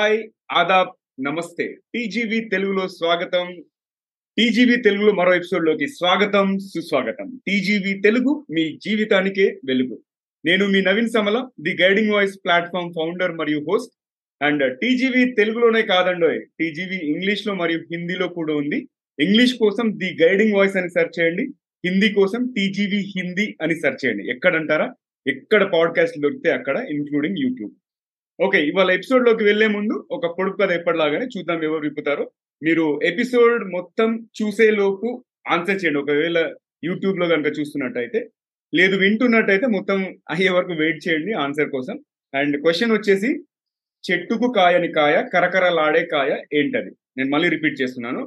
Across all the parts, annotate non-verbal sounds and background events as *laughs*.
Hi Aadab నమస్తే. TGV తెలుగులో స్వాగతం. టీజీవి తెలుగులో మరో ఎపిసోడ్లోకి స్వాగతం సుస్వాగతం. టీజీవి తెలుగు మీ జీవితానికే వెలుగు. నేను మీ Naveen Samala the guiding voice platform founder మరియు హోస్ట్. అండ్ టీజీవి తెలుగులోనే కాదండోయ్ టీజీవి ఇంగ్లీష్లో మరియు హిందీలో కూడా ఉంది. ఇంగ్లీష్ కోసం ది గైడింగ్ వాయిస్ అని సెర్చ్ చేయండి. హిందీ కోసం టీజీవి హిందీ అని సెర్చ్ చేయండి. ఎక్కడంటారా? ఎక్కడ పాడ్కాస్ట్ దొరికితే అక్కడ ఇంక్లూడింగ్ యూట్యూబ్. ఓకే ఇవాళ ఎపిసోడ్లోకి వెళ్ళే ముందు ఒక పొడుపు కథ ఎప్పటిలాగానే చూద్దాం ఎవరు విప్పుతారో. మీరు ఎపిసోడ్ మొత్తం చూసే లోపు ఆన్సర్ చేయండి. ఒకవేళ యూట్యూబ్లో కనుక చూస్తున్నట్టయితే లేదు వింటున్నట్టయితే మొత్తం అయ్యే వరకు వెయిట్ చేయండి ఆన్సర్ కోసం. అండ్ క్వశ్చన్ వచ్చేసి చెట్టుకు కాయని కాయ కరకరలాడే కాయ ఏంటది? నేను మళ్ళీ రిపీట్ చేస్తున్నాను.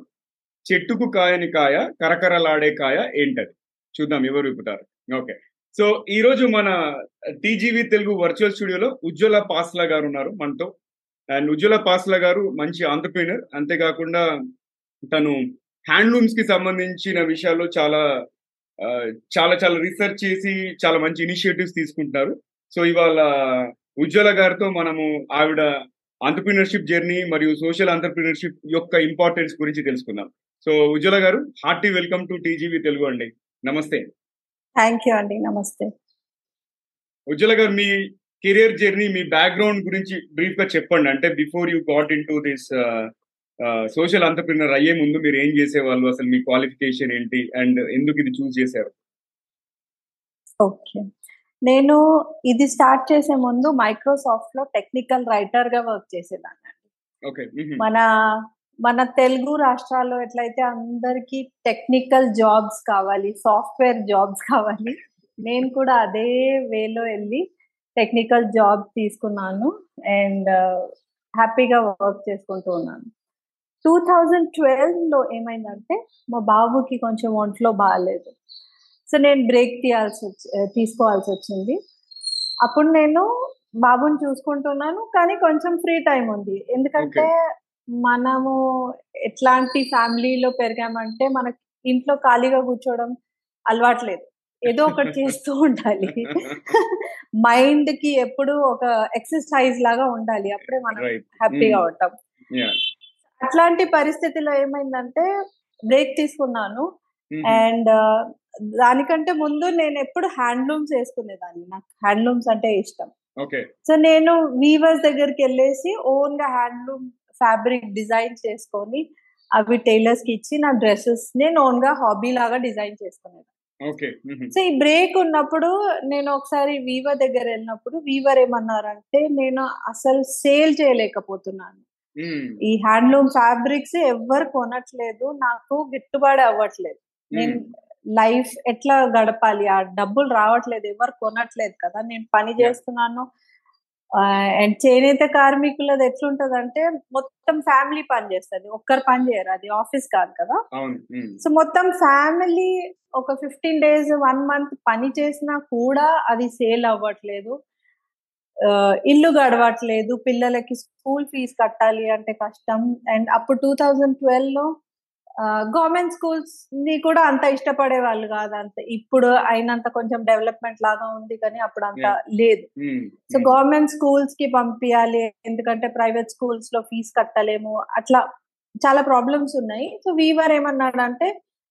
చెట్టుకు కాయని కాయ కరకరలాడే కాయ ఏంటది? చూద్దాం ఎవరు విప్పుతారు. ఓకే. సో ఈ రోజు మన టీజీవీ తెలుగు వర్చువల్ స్టూడియోలో ఉజ్వల పాస్లా గారు ఉన్నారు మనతో. అండ్ ఉజ్వల పాస్లా గారు మంచి ఆంటర్ప్రీనర్. అంతేకాకుండా తను హ్యాండ్లూమ్స్కి సంబంధించిన విషయాల్లో చాలా చాలా చాలా రీసెర్చ్ చేసి చాలా మంచి ఇనిషియేటివ్స్ తీసుకుంటున్నారు. సో ఇవాళ ఉజ్వల గారితో మనము ఆవిడ ఆంటర్ప్రీనర్షిప్ జర్నీ మరియు సోషల్ ఆంటర్ప్రీనర్షిప్ యొక్క ఇంపార్టెన్స్ గురించి తెలుసుకుందాం. సో ఉజ్వల గారు hearty welcome to TGV Telugu అండి. నమస్తే. థ్యాంక్ యూ అండి. నమస్తే. ఉజ్వల గారు మీ కెరియర్ జర్నీ మీ బ్యాక్గ్రౌండ్ గురించి బ్రీఫ్గా చెప్పండి. అంటే before you got into this social entrepreneur అయ్యే ముందు మీరు ఏం చేసేవాళ్ళు? అసలు మీ క్వాలిఫికేషన్ ఏంటి? అండ్ ఎందుకు ఇది చూస్ చేశారు? ఓకే నేను ఇది స్టార్ట్ చేసే ముందు మైక్రోసాఫ్ట్లో టెక్నికల్ రైటర్గా వర్క్ చేసేదాన్ని ఓకే మన మన తెలుగు రాష్ట్రాల్లో ఎట్లయితే అందరికి టెక్నికల్ జాబ్స్ కావాలి సాఫ్ట్వేర్ జాబ్స్ కావాలి నేను కూడా అదే వేలో వెళ్ళి టెక్నికల్ జాబ్ తీసుకున్నాను అండ్ హ్యాపీగా వర్క్ చేసుకుంటూ ఉన్నాను. టూ థౌజండ్ ట్వెల్వ్లో ఏమైందంటే మా బాబుకి కొంచెం ఒంట్లో బాగాలేదు సో నేను బ్రేక్ తీయాల్సి వచ్చి uh, తీసుకోవాల్సి వచ్చింది. అప్పుడు నేను బాబుని చూసుకుంటున్నాను కానీ కొంచెం ఫ్రీ టైం ఉంది. ఎందుకంటే మనము ఎట్లాంటి ఫ్యామిలీలో పెరిగామంటే మనకి ఇంట్లో ఖాళీగా కూర్చోవడం అలవాట్లేదు. ఏదో ఒకటి చేస్తూ ఉండాలి. *laughs* మైండ్కి ఎప్పుడు ఒక ఎక్సర్సైజ్ లాగా ఉండాలి. అప్పుడే మనం హ్యాపీగా ఉంటాం. అట్లాంటి పరిస్థితిలో ఏమైందంటే బ్రేక్ తీసుకున్నాను. అండ్ దానికంటే ముందు నేను ఎప్పుడు హ్యాండ్లూమ్స్ వేసుకునేదాన్ని. నాకు హ్యాండ్లూమ్స్ అంటే ఇష్టం. సో నేను వీవర్స్ దగ్గరికి వెళ్ళేసి ఓన్గా హ్యాండ్లూమ్ ఫ్యాబ్రిక్ డిజైన్ చేసుకొని అవి టైలర్స్కి ఇచ్చి నా డ్రెస్సెస్ నేను ఓన్గా హాబీ లాగా డిజైన్ చేసుకునేది సో ఈ బ్రేక్ ఉన్నప్పుడు నేను ఒకసారి వీవర్ దగ్గర వెళ్ళినప్పుడు వీవర్ ఏమన్నారంటే నేను అసలు సేల్ చేయలేకపోతున్నాను. ఈ హ్యాండ్లూమ్ ఫ్యాబ్రిక్స్ ఎవ్వరు కొనట్లేదు నాకు గిట్టుబాటు అవ్వట్లేదు. నేను లైఫ్ ఎట్లా గడపాలి? ఆ డబ్బులు రావట్లేదు ఎవరు కొనట్లేదు కదా. నేను పని చేస్తున్నాను అండ్ చేనేత కార్మికులది ఎట్లుంటది అంటే మొత్తం ఫ్యామిలీ పని చేస్తుంది. ఒక్కరు పని చేయరు. అది ఆఫీస్ కాదు కదా. సో మొత్తం ఫ్యామిలీ ఒక ఫిఫ్టీన్ డేస్ వన్ మంత్ పని చేసినా కూడా అది సేల్ అవ్వట్లేదు. ఇల్లు గడవట్లేదు. పిల్లలకి స్కూల్ ఫీజు కట్టాలి అంటే కష్టం. అండ్ అప్పుడు టూ థౌజండ్ ట్వెల్వ్లో గవర్నమెంట్ స్కూల్స్ని కూడా అంత ఇష్టపడే వాళ్ళు కాదు అంత. ఇప్పుడు అయినంత కొంచెం డెవలప్మెంట్ లాగా ఉంది కానీ అప్పుడు అంత లేదు. సో గవర్నమెంట్ స్కూల్స్కి పంపించాలి ఎందుకంటే ప్రైవేట్ స్కూల్స్లో ఫీజు కట్టలేము. అట్లా చాలా ప్రాబ్లమ్స్ ఉన్నాయి. సో వీవర్ ఏమన్నాడంటే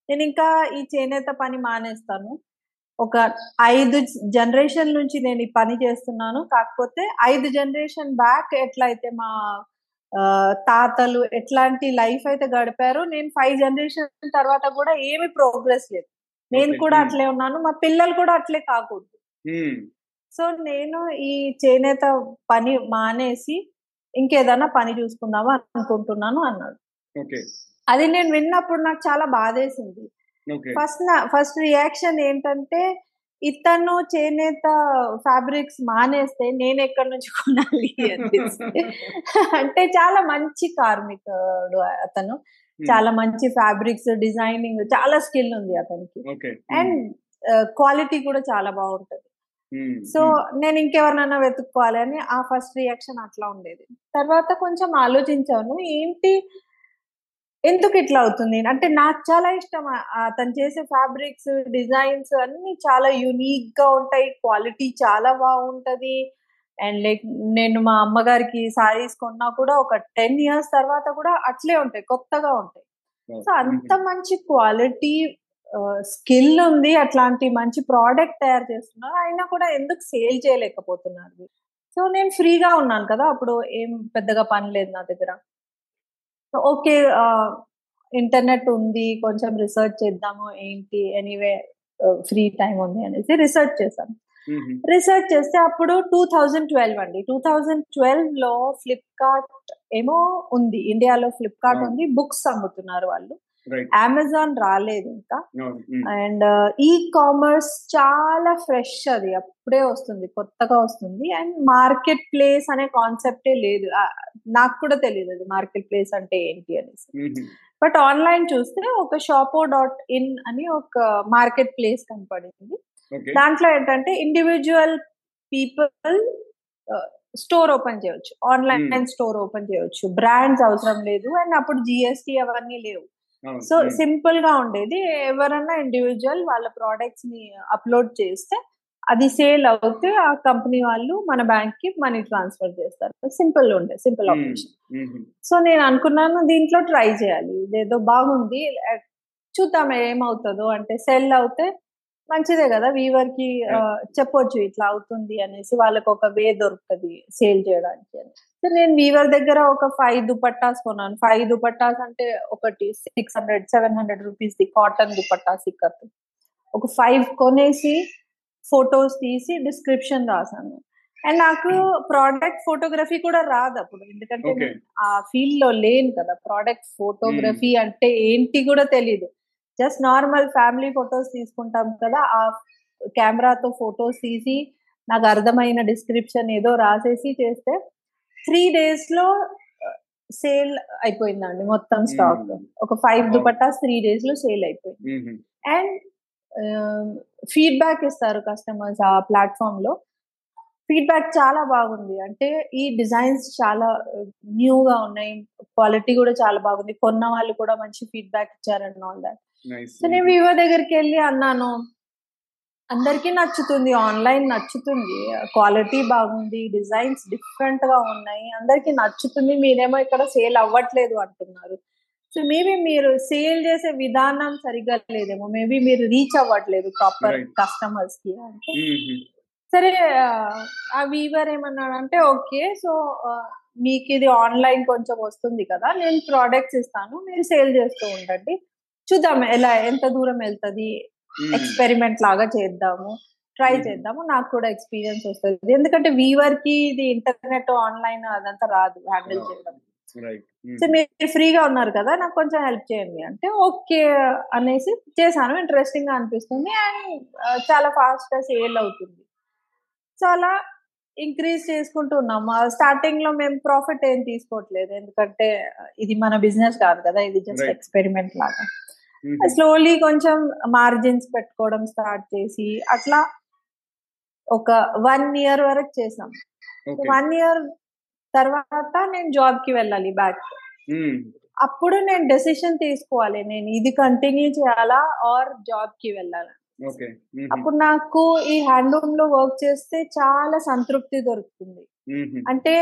నేను ఇంకా ఈ చేనేత పని మానేస్తాను. ఒక ఐదు జనరేషన్ నుంచి నేను ఈ పని చేస్తున్నాను. కాకపోతే ఐదు జనరేషన్ బ్యాక్ ఎట్లయితే మా తాతలు ఎట్లాంటి లైఫ్ అయితే గడిపారు నేను ఫైవ్ జనరేషన్ తర్వాత కూడా ఏమి ప్రోగ్రెస్ లేదు. నేను కూడా అట్లే ఉన్నాను. మా పిల్లలు కూడా అట్లే కాకూడదు. సో నేను ఈ చేనేత పని మానేసి ఇంకేదైనా పని చూసుకుందామా అనుకుంటున్నాను అన్నాడు. అది నేను విన్నప్పుడు నాకు చాలా బాధేసింది. ఫస్ట్ నా ఫస్ట్ రియాక్షన్ ఏంటంటే ఇతను చేనేత ఫ్యాబ్రిక్స్ మానేస్తే నేను ఎక్కడి నుంచి కొనాలి అంటే చాలా మంచి కార్మికుడు అతను. చాలా మంచి ఫ్యాబ్రిక్స్ డిజైనింగ్ చాలా స్కిల్ ఉంది అతనికి. అండ్ క్వాలిటీ కూడా చాలా బాగుంటది. సో నేను ఇంకెవరినైనా వెతుక్కోవాలి అని ఆ ఫస్ట్ రియాక్షన్ అట్లా ఉండేది. తర్వాత కొంచెం ఆలోచించాను. ఏంటి ఎందుకు ఇట్లా అవుతుంది? అంటే నాకు చాలా ఇష్టం అతను చేసే ఫ్యాబ్రిక్స్ డిజైన్స్ అన్ని చాలా యునిక్గా ఉంటాయి. క్వాలిటీ చాలా బాగుంటది. అండ్ లైక్ నేను మా అమ్మగారికి సారీస్ కొన్నా కూడా ఒక టెన్ ఇయర్స్ తర్వాత కూడా అట్లే ఉంటాయి కొత్తగా ఉంటాయి. సో అంత మంచి క్వాలిటీ స్కిల్ ఉంది. అట్లాంటి మంచి ప్రోడక్ట్ తయారు చేస్తున్నారు. అయినా కూడా ఎందుకు సేల్ చేయలేకపోతున్నారు? సో నేను ఫ్రీగా ఉన్నాను కదా అప్పుడు ఏం పెద్దగా పని లేదు నా దగ్గర. ఓకే ఇంటర్నెట్ ఉంది కొంచెం రిసర్చ్ చేద్దాము ఏంటి ఎనీవే ఫ్రీ టైం ఉంది అనేసి రిసర్చ్ చేశాను రీసెర్చ్ చేస్తే అప్పుడు టూ థౌజండ్ ట్వెల్వ్ అండి. టూ థౌజండ్ ట్వెల్వ్లో ఫ్లిప్కార్ట్ ఏమో ఉంది ఇండియాలో ఫ్లిప్కార్ట్ ఉంది బుక్స్ అమ్ముతున్నారు వాళ్ళు. అమెజాన్ రాలేదు ఇంకా. అండ్ ఈ కామర్స్ చాలా ఫ్రెష్ అది. అప్పుడే వస్తుంది కొత్తగా వస్తుంది. అండ్ మార్కెట్ ప్లేస్ అనే కాన్సెప్టే లేదు. నాకు కూడా తెలియదు అది మార్కెట్ ప్లేస్ అంటే ఏంటి అనేసి. బట్ ఆన్లైన్ చూస్తే ఒక షాపో డాట్ ఇన్ అని ఒక మార్కెట్ ప్లేస్ కనపడింది దాంట్లో ఏంటంటే ఇండివిజువల్ పీపుల్ స్టోర్ ఓపెన్ చేయొచ్చు. ఆన్లైన్ స్టోర్ ఓపెన్ చేయొచ్చు. బ్రాండ్స్ అవసరం లేదు. అండ్ అప్పుడు జిఎస్టి అవన్నీ లేవు. సో సింపుల్గా ఉండేది. ఎవరన్నా ఇండివిజువల్ వాళ్ళ ప్రోడక్ట్స్ని అప్లోడ్ చేస్తే అది సేల్ అవుతే ఆ కంపెనీ వాళ్ళు మన బ్యాంక్కి మనీ ట్రాన్స్ఫర్ చేస్తారు. సింపుల్ ఉండే సింపుల్ ఆపరేషన్. సో నేను అనుకున్నాను దీంట్లో ట్రై చేయాలి. ఇదేదో బాగుంది. చూద్దాం ఏమవుతుందో అంటే సెల్ అవుతే మంచిదే కదా వీవర్కి చెప్పొచ్చు ఇట్లా అవుతుంది అనేసి వాళ్ళకి ఒక వే దొరుకుతుంది సేల్ చేయడానికి అని. సో నేను వీవర్ దగ్గర ఒక ఫైవ్ దుపట్టాస్ కొన్నాను. ఫైవ్ దుపట్టాస్ అంటే ఒకటి six hundred seven hundred rupees the cotton dupattas ఇక్కడ ఒక ఫైవ్ కొనేసి ఫొటోస్ తీసి డిస్క్రిప్షన్ రాసాను అండ్ నాకు ప్రోడక్ట్ ఫోటోగ్రఫీ కూడా రాదు అప్పుడు. ఎందుకంటే ఆ ఫీల్డ్లో లేను కదా. ప్రోడక్ట్ ఫోటోగ్రఫీ అంటే ఏంటి కూడా తెలీదు. జస్ట్ నార్మల్ ఫ్యామిలీ ఫొటోస్ తీసుకుంటాం కదా ఆ కెమెరాతో ఫొటోస్ తీసి నాకు అర్థమైన డిస్క్రిప్షన్ ఏదో రాసేసి చేస్తే త్రీ డేస్లో సేల్ అయిపోయిందండి మొత్తం స్టాక్ ఒక ఫైవ్ దుపట్టాస్ త్రీ డేస్లో సేల్ అయిపోయింది. అండ్ ఫీడ్బ్యాక్ ఇస్తారు కస్టమర్స్ ఆ ప్లాట్ఫామ్లో. ఫీడ్బ్యాక్ చాలా బాగుంది. అంటే ఈ డిజైన్స్ చాలా న్యూగా ఉన్నాయి. క్వాలిటీ కూడా చాలా బాగుంది. కొన్న వాళ్ళు కూడా మంచి ఫీడ్బ్యాక్ ఇచ్చారని ఆల్ దాట్ సో నేను వివో దగ్గరికి వెళ్ళి అన్నాను. అందరికీ నచ్చుతుంది ఆన్లైన్ నచ్చుతుంది. క్వాలిటీ బాగుంది డిజైన్స్ డిఫరెంట్గా ఉన్నాయి అందరికి నచ్చుతుంది మీరేమో ఇక్కడ సేల్ అవ్వట్లేదు అంటున్నారు. సో మేబీ మీరు సేల్ చేసే విధానం సరిగ్గా లేదేమో మేబీ మీరు రీచ్ అవ్వట్లేదు ప్రాపర్ కస్టమర్స్కి అంటే. సరే ఆ వీవర్ ఏమన్నాడంటే ఓకే సో మీకు ఇది ఆన్లైన్ కొంచెం వస్తుంది కదా నేను ప్రోడక్ట్స్ ఇస్తాను మీరు సేల్ చేస్తూ ఉండండి. చూద్దాం ఎలా ఎంత దూరం వెళ్తుంది? ఎక్స్పెరిమెంట్ లాగా చేద్దాము. ట్రై చేద్దాము. నాకు కూడా ఎక్స్పీరియన్స్ వస్తుంది. ఎందుకంటే వీవర్కి ఇది ఇంటర్నెట్ ఆన్లైన్ అదంతా రాదు హ్యాండిల్ చేయడం. సో మీరు ఫ్రీగా ఉన్నారు కదా నాకు కొంచెం హెల్ప్ చేయండి అంటే ఓకే అనేసి చేశాను. ఇంట్రెస్టింగ్గా అనిపిస్తుంది. అండ్ చాలా ఫాస్ట్గా సేల్ అవుతుంది. సో అలా ఇంక్రీజ్ చేసుకుంటూ ఉన్నాం. స్టార్టింగ్లో మేము ప్రాఫిట్ ఏం తీసుకోవట్లేదు. ఎందుకంటే ఇది మన బిజినెస్ కాదు కదా ఇది జస్ట్ ఎక్స్పెరిమెంట్ లాగా. స్లోలీ కొంచెం మార్జిన్స్ పెట్టుకోవడం స్టార్ట్ చేసి అట్లా ఒక వన్ ఇయర్ వరకు చేసాం. వన్ ఇయర్ తర్వాత నేను జాబ్కి వెళ్ళాలి బ్యాక్ అప్పుడు నేను డెసిషన్ తీసుకోవాలి. నేను ఇది కంటిన్యూ చేయాలా ఆర్ జాబ్కి వెళ్ళాలా? అప్పుడు నాకు ఈ హ్యాండ్లూమ్లో వర్క్ చేస్తే చాలా సంతృప్తి దొరుకుతుంది. అంటే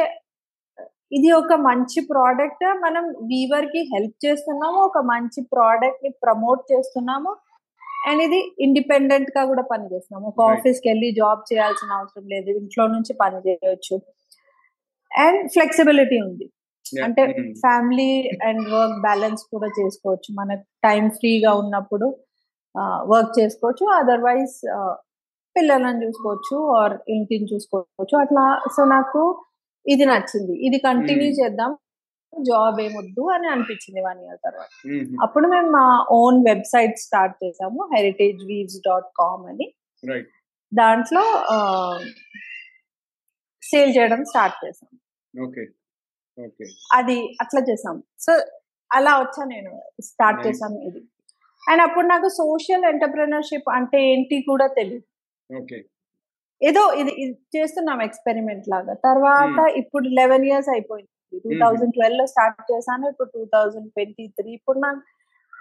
ఇది ఒక మంచి ప్రోడక్ట్? మనం వీవర్కి హెల్ప్ చేస్తున్నాము? ఒక మంచి ప్రోడక్ట్ని ప్రమోట్ చేస్తున్నాము? అండ్ ఇది ఇండిపెండెంట్గా కూడా పని చేస్తున్నాము. ఒక ఆఫీస్కి వెళ్ళి జాబ్ చేయాల్సిన అవసరం లేదు. ఇంట్లో నుంచి పని చేయొచ్చు. అండ్ ఫ్లెక్సిబిలిటీ ఉంది. అంటే ఫ్యామిలీ అండ్ వర్క్ బ్యాలెన్స్ కూడా చేసుకోవచ్చు. మనకు టైం ఫ్రీగా ఉన్నప్పుడు వర్క్ చేసుకోవచ్చు. అదర్వైజ్ పిల్లలను చూసుకోవచ్చు ఆర్ ఇంటిని చూసుకోవచ్చు. అట్లా సో నాకు ఇది నచ్చింది. ఇది కంటిన్యూ చేద్దాం. జాబ్ ఏమొద్దు అని అనిపించింది వన్ ఇయర్ తర్వాత. అప్పుడు మేము మా ఓన్ వెబ్సైట్ స్టార్ట్ చేసాము. హెరిటేజ్ వీవ్స్ డాట్ కామ్ అని. దాంట్లో సేల్ చేయడం స్టార్ట్ చేసాం. అది అట్లా చేసాం. సో అలా వచ్చా నేను. స్టార్ట్ చేశాను ఇది. అండ్ అప్పుడు నాకు సోషల్ ఎంటర్ప్రినర్షిప్ అంటే ఏంటి కూడా తెలియదు ఏదో ఇది చేస్తున్నాం ఎక్స్పెరిమెంట్ లాగా. తర్వాత ఇప్పుడు లెవెన్ ఇయర్స్ అయిపోయింది. టూ థౌజండ్ ట్వెల్వ్లో స్టార్ట్ చేశాను. ఇప్పుడు టూ థౌజండ్ ట్వంటీ త్రీ ఇప్పుడు నాకు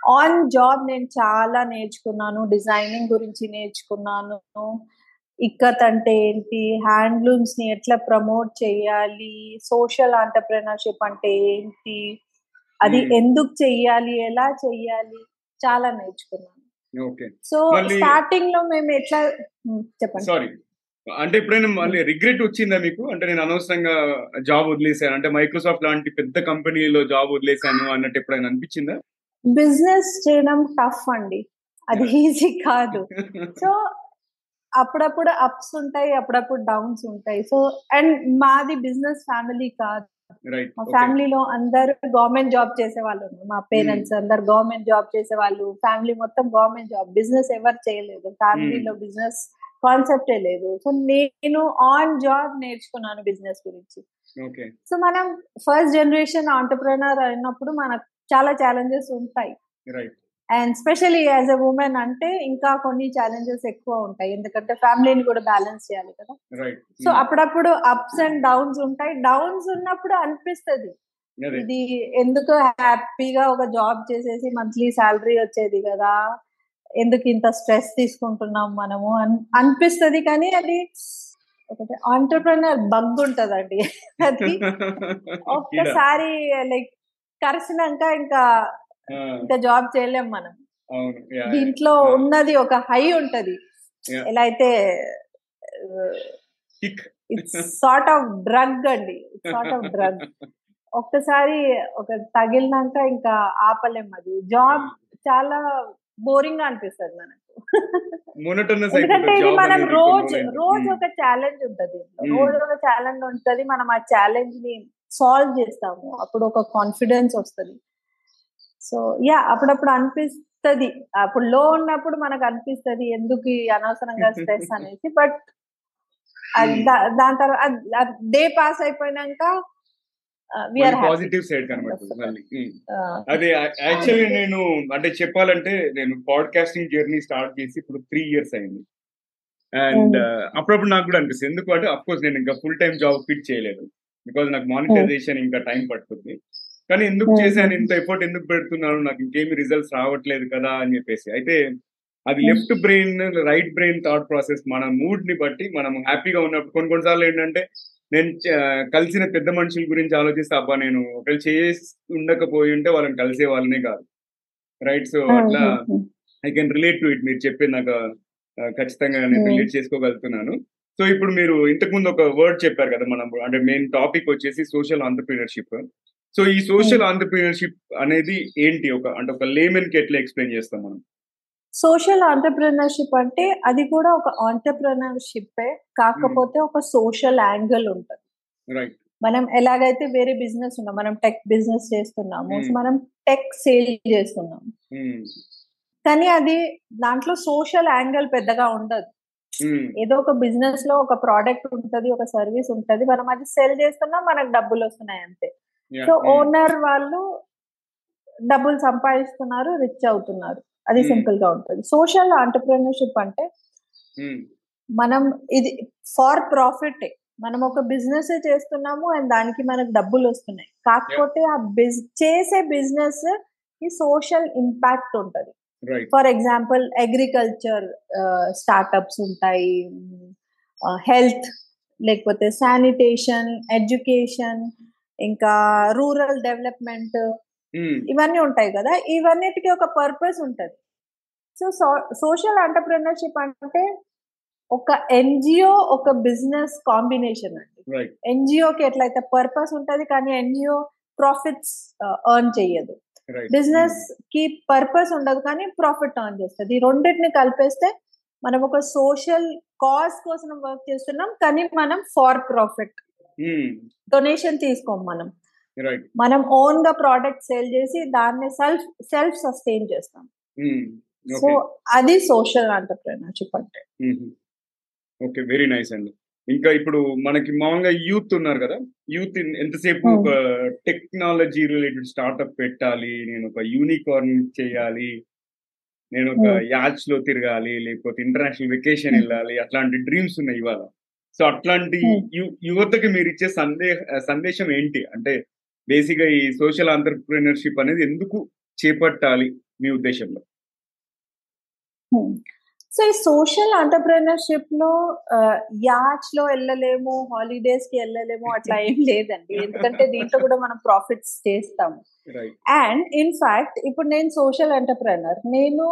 ఆన్ జాబ్ నేను చాలా నేర్చుకున్నాను. డిజైనింగ్ గురించి నేర్చుకున్నాను. ఇక్కత్ అంటే ఏంటి? హ్యాండ్లూమ్స్ని ఎట్లా ప్రమోట్ చేయాలి? సోషల్ ఆంటర్ప్రినర్షిప్ అంటే ఏంటి? అది. ఎందుకు చెయ్యాలి? ఎలా చెయ్యాలి? చాలా నేర్చుకున్నాను. ఓకే. సో స్టార్టింగ్లో మేము ఎట్లా చెప్పండి. సారీ అంటే ఎప్పుడైనా మళ్ళీ రిగ్రెట్ వచ్చిందా మీకు? అంటే నేను అనవసరంగా జాబ్ వదిలేసాను అంటే మైక్రోసాఫ్ట్ లాంటి పెద్ద కంపెనీలో జాబ్ వదిలేసాను అన్నట్టు ఎప్పుడైనా అనిపించిందా? బిజినెస్ చేయడం టఫ్ అండి. అది ఈజీ కాదు. *laughs* సో అప్పుడప్పుడు అప్స్ ఉంటాయి అప్పుడప్పుడు డౌన్స్ ఉంటాయి. సో అండ్ మాది బిజినెస్ ఫ్యామిలీ కాదు. మా ఫ్యామిలీలో అందరూ గవర్నమెంట్ జాబ్ చేసే వాళ్ళు ఉన్నారు. మా పేరెంట్స్ అందరు గవర్నమెంట్ జాబ్ చేసే వాళ్ళు ఫ్యామిలీ మొత్తం గవర్నమెంట్ జాబ్ బిజినెస్ ఎవరు చేయలేదు. ఫ్యామిలీలో బిజినెస్ కాన్సెప్టే లేదు. సో నేను ఆన్ జాబ్ నేర్చుకున్నాను బిజినెస్ గురించి. సో మనం ఫస్ట్ జనరేషన్ ఆంటర్ప్రినర్ అయినప్పుడు మనకు చాలా ఛాలెంజెస్ ఉంటాయి. And specially as a women అంటే ఇంకా కొన్ని ఛాలెంజెస్ ఎక్కువ ఉంటాయి. ఎందుకంటే ఫ్యామిలీని కూడా బ్యాలెన్స్ చేయాలి కదా. సో అప్పుడప్పుడు అప్స్ అండ్ డౌన్స్ ఉంటాయి. డౌన్స్ ఉన్నప్పుడు అనిపిస్తుంది. ఇది ఎందుకు హ్యాపీగా ఒక జాబ్ చేసేసి మంత్లీ శాలరీ వచ్చేది కదా? ఎందుకు ఇంత స్ట్రెస్ తీసుకుంటున్నాం మనము? అన్- అనిపిస్తది కానీ అది ఒకటి ఆంటర్ప్రినర్ బగ్ ఉంటదండి. అది *laughs* ఒక్కసారి లైక్ కరిసినాక ఇంకా ఇంకా జాబ్ చేయలేం మనం. దీంట్లో. ఉన్నది ఒక హై ఉంటది. ఎలా అయితే. ఇట్స్ సార్ట్ ఆఫ్ డ్రగ్ అండి సార్ట్ ఆఫ్ డ్రగ్ *laughs* ఒక్కసారి ఒక తగిలినాక ఇంకా ఆపలేం అది జాబ్ చాలా బోరింగ్గా అనిపిస్తుంది మనకు ఎందుకంటే ఇది మనం రోజు. రోజు. ఒక ఛాలెంజ్ ఉంటది. రోజు ఒక ఛాలెంజ్ ఉంటది మనం ఆ ఛాలెంజ్ని సాల్వ్ చేస్తాము అప్పుడు ఒక కాన్ఫిడెన్స్ వస్తది సో యా అప్పుడప్పుడు అనిపిస్తది. అప్పుడు లో ఉన్నప్పుడు మనకు అనిపిస్తది ఎందుకు అనవసరంగా స్ట్రెస్ అనేసి. But Hmm. దాని తర్వాత డే పాస్ అయిపోయినాక పాజిటివ్ సైడ్ కనబడుతుంది Hmm. అదే యాక్చువల్లీ నేను అంటే చెప్పాలంటే నేను పాడ్కాస్టింగ్ జర్నీ స్టార్ట్ చేసి ఇప్పుడు త్రీ ఇయర్స్ అయింది. అండ్ అప్పుడప్పుడు నాకు కూడా అనిపిస్తుంది. ఎందుకు అంటే అఫ్ కోర్స్ నేను ఇంకా ఫుల్ టైం జాబ్ ఫిట్ చేయలేదు. బికాజ్ నాకు మానిటైజేషన్ ఇంకా టైం పడుతుంది కానీ ఎందుకు. చేశాను ఇంత ఎఫర్ట్ ఎందుకు పెడుతున్నాను నాకు ఇంకేమి రిజల్ట్స్ రావట్లేదు కదా అని చెప్పేసి. అయితే అది. Left brain right brain thought process మన మూడ్ని బట్టి మనం హ్యాపీగా ఉన్నప్పుడు కొన్ని కొన్నిసార్లు ఏంటంటే నేను కలిసిన పెద్ద మనుషుల గురించి ఆలోచిస్తే అబ్బా నేను ఒకవేళ చేసి ఉండకపోయి ఉంటే వాళ్ళని కలిసే వాళ్ళనే కాదు. రైట్ సో అట్లా I can relate to it మీరు చెప్పింది నాకు ఖచ్చితంగా నేను. రిలేట్ చేసుకోగలుగుతున్నాను. సో ఇప్పుడు మీరు ఇంతకు ముందు ఒక వర్డ్ చెప్పారు కదా మనం అంటే మెయిన్ టాపిక్ వచ్చేసి సోషల్ ఆంటర్ప్రీనర్షిప్ సో ఈ సోషల్ ఆంటర్ప్రీనర్షిప్ అనేది ఏంటి? ఒక అంటే ఒక లేమెన్కి ఎట్లా ఎక్స్ప్లెయిన్ చేస్తాం మనం? సోషల్ ఆంటర్ప్రినర్షిప్ అంటే అది కూడా ఒక ఆంటర్ప్రినర్షిప్ కాకపోతే ఒక సోషల్ యాంగిల్ ఉంటుంది. రైట్ మనం ఎలాగైతే వేరే బిజినెస్ ఉన్నాం మనం టెక్ బిజినెస్ చేస్తున్నాము మనం టెక్ సేల్ చేస్తున్నాం. కానీ అది దాంట్లో సోషల్ యాంగిల్ పెద్దగా ఉండదు. ఏదో ఒక బిజినెస్లో ఒక ప్రోడక్ట్ ఉంటది ఒక సర్వీస్ ఉంటది మనం అది సెల్ చేస్తున్నాం మనకు డబ్బులు వస్తున్నాయి అంతే. సో ఓనర్ వాళ్ళు డబ్బులు సంపాదిస్తున్నారు రిచ్ అవుతున్నారు. అది Hmm. సింపుల్గా ఉంటుంది. సోషల్ ఆంటర్ప్రినర్షిప్ అంటే మనం ఇది ఫార్ ప్రాఫిట్ మనం ఒక బిజినెస్ చేస్తున్నాము అండ్ దానికి మనకు డబ్బులు వస్తున్నాయి. కాకపోతే ఆ బిజ్ చేసే బిజినెస్కి సోషల్ ఇంపాక్ట్ ఉంటది. ఫర్ ఎగ్జాంపుల్ అగ్రికల్చర్ స్టార్టప్స్ ఉంటాయి. హెల్త్ లేకపోతే శానిటేషన్ ఎడ్యుకేషన్ ఇంకా రూరల్ డెవలప్మెంట్ ఇవన్నీ ఉంటాయి కదా. ఇవన్నిటికీ ఒక పర్పస్ ఉంటది. సో సోషల్ ఆంటర్ప్రినర్షిప్ అంటే ఒక ఎన్జిఓ ఒక బిజినెస్ కాంబినేషన్ అండి. ఎన్జిఓకి ఎట్లయితే పర్పస్ ఉంటది కానీ ఎన్జిఓ ప్రాఫిట్స్ ఎర్న్ చెయ్యదు. రైట్. బిజినెస్కి పర్పస్ ఉండదు కానీ ప్రాఫిట్ ఎర్న్ చేస్తుంది. ఈ రెండింటిని కలిపేస్తే మనం ఒక సోషల్ కాజ్ కోసం వర్క్ చేస్తున్నాం కానీ మనం ఫార్ ప్రాఫిట్ డొనేషన్ తీసుకోం మనం. రైట్ మనం ఓన్గా ప్రోడక్ట్ సేల్ చేసి దాన్ని సెల్ఫ్ సెల్ఫ్ సస్టైన్ చేస్తాం సో ఓకే అది సోషల్ ఆంటర్ప్రినర్షిప్ అంటే. ఓకే వెరీ నైస్ అండి. ఇంకా ఇప్పుడు మనకి మామూలుగా యూత్ ఉన్నారు కదా. యూత్ ఎంతసేపు Hmm. ఒక టెక్నాలజీ రిలేటెడ్ స్టార్ట్అప్ పెట్టాలి నేను ఒక యూనికార్న్ చేయాలి నేను ఒక Hmm. యాచ్లో తిరగాలి లేకపోతే ఇంటర్నేషనల్ వెకేషన్ Hmm. వెళ్ళాలి అట్లాంటి డ్రీమ్స్ ఉన్నాయి ఇవాళ. సో అట్లాంటి Hmm. యువతకి మీరు ఇచ్చే సందే సందేశం ఏంటి? అంటే బేసిక్గా ఈ సోషల్ ఆంటర్ప్రినర్షిప్ అనేది ఎందుకు చేపట్టాలి మీ ఉద్దేశంలో? సో ఈ సోషల్ ఎంటర్ప్రినర్షిప్లో యాచ్లో వెళ్ళలేము హాలిడేస్కి వెళ్ళలేము అట్లా ఏం లేదండి. ఎందుకంటే దీంట్లో కూడా మనం ప్రాఫిట్స్ చేస్తాము. అండ్ ఇన్ ఫ్యాక్ట్ ఇప్పుడు నేను సోషల్ ఎంటర్ప్రెనర్ నేను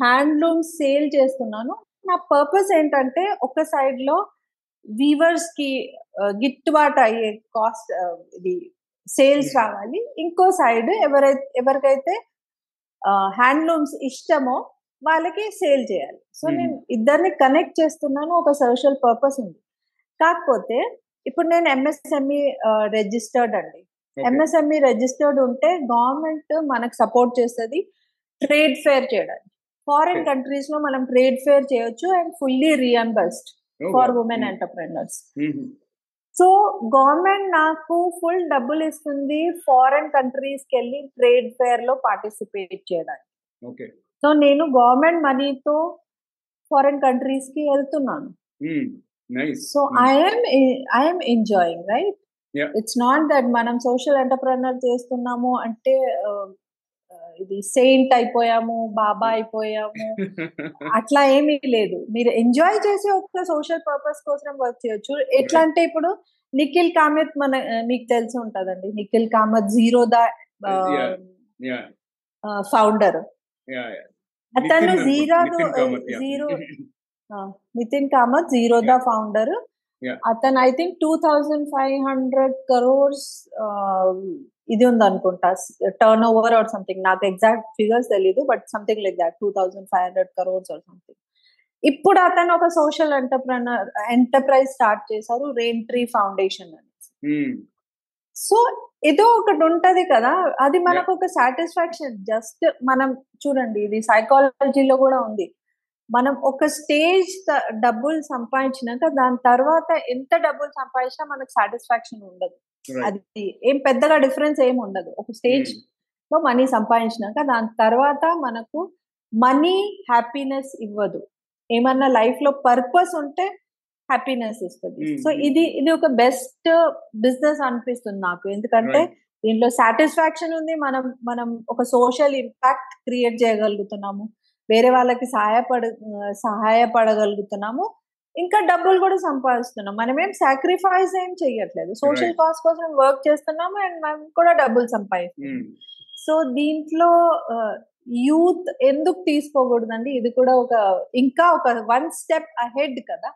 హ్యాండ్లూమ్ సేల్ చేస్తున్నాను. నా పర్పస్ ఏంటంటే ఒక సైడ్లో వీవర్స్కి ఆ, గిట్టుబాటు అయ్యే కాస్ట్ ఇది సేల్స్. రావాలి. ఇంకో సైడ్ ఎవరైతే ఎవరికైతే హ్యాండ్లూమ్స్ ఇష్టమో వాళ్ళకి సేల్ చేయాలి. So Hmm. నేను ఇద్దరిని కనెక్ట్ చేస్తున్నాను. ఒక సోషల్ పర్పస్ ఉంది. కాకపోతే ఇప్పుడు నేను ఎంఎస్ఎంఈ రిజిస్టర్డ్ అండి. ఎంఎస్ఎంఈ రిజిస్టర్డ్ ఉంటే గవర్నమెంట్ మనకు సపోర్ట్ చేస్తుంది ట్రేడ్ ఫేర్ చేయడానికి. ఫారిన్. కంట్రీస్లో మనం ట్రేడ్ ఫేర్ చేయొచ్చు and fully reimbursed for women entrepreneurs so government నాకు ఫుల్ డబ్బులు ఇస్తుంది ఫారెన్ కంట్రీస్కి వెళ్ళి ట్రేడ్ ఫేర్లో పార్టిసిపేట్ చేయడానికి. సో నేను గవర్నమెంట్ మనీతో ఫారెన్ కంట్రీస్కి వెళ్తున్నాను nice so I'm I'm enjoying right Yeah. It's not that మనం సోషల్ ఎంటర్ప్రెనర్ చేస్తున్నాము అంటే ఇది సెయింట్ అయిపోయాము బాబా అయిపోయాము. *laughs* అట్లా ఏమీ లేదు. మీరు ఎంజాయ్ చేసి ఒక సోషల్ పర్పస్ కోసం వర్క్ చేయొచ్చు. ఎట్లా అంటే ఇప్పుడు నిఖిల్ కామత్ మన uh, మీకు తెలిసి ఉంటదండి. Nikhil Kamath zero the founder yeah అతను zero zero Nitin Kamath Zerodha founder. అతను I think two thousand five hundred crores ఇది ఉంది అనుకుంటా టర్న్ ఓవర్ ఆర్ సంథింగ్ నాకు ఎగ్జాక్ట్ ఫిగర్స్ తెలీదు but something like that two thousand five hundred crores or something ఇప్పుడు అతను ఒక సోషల్ ఎంటర్ప్రనర్ ఎంటర్ప్రైజ్ స్టార్ట్ చేశారు రెయిన్ ట్రీ ఫౌండేషన్ అని. సో ఏదో ఒకటి ఉంటది కదా అది మనకు ఒక సాటిస్ఫాక్షన్ జస్ట్ మనం చూడండి ఇది సైకాలజీలో కూడా ఉంది. మనం ఒక స్టేజ్ డబ్బులు సంపాదించినాక దాని తర్వాత ఎంత డబ్బులు సంపాదించినా మనకు సాటిస్ఫాక్షన్ ఉండదు. అది ఏం పెద్దగా డిఫరెన్స్ ఏం ఉండదు. ఒక స్టేజ్లో మనీ సంపాదించినాక దాని తర్వాత మనకు మనీ హ్యాపీనెస్ ఇవ్వదు. ఏమన్నా లైఫ్లో పర్పస్ ఉంటే హ్యాపీనెస్ ఇస్తుంది. Mm. సో ఇది ఇది ఒక బెస్ట్ బిజినెస్ అనిపిస్తుంది నాకు. ఎందుకంటే దీంట్లో సాటిస్ఫాక్షన్ ఉంది. మనం మనం ఒక సోషల్ ఇంపాక్ట్ క్రియేట్ చేయగలుగుతున్నాము. వేరే వాళ్ళకి సహాయపడ సహాయపడగలుగుతున్నాము. ఇంకా డబ్బులు కూడా సంపాదిస్తున్నాం. మనం ఏం సాక్రిఫైస్ ఏం చెయ్యట్లేదు. సోషల్. కాస్ట్ కోసం వర్క్ చేస్తున్నాము అండ్ మనం కూడా డబ్బులు సంపాదిస్తున్నాం. సో దీంట్లో యూత్ ఎందుకు తీసుకోకూడదండి? ఇది కూడా ఒక ఇంకా ఒక వన్ స్టెప్ అహెడ్ కదా.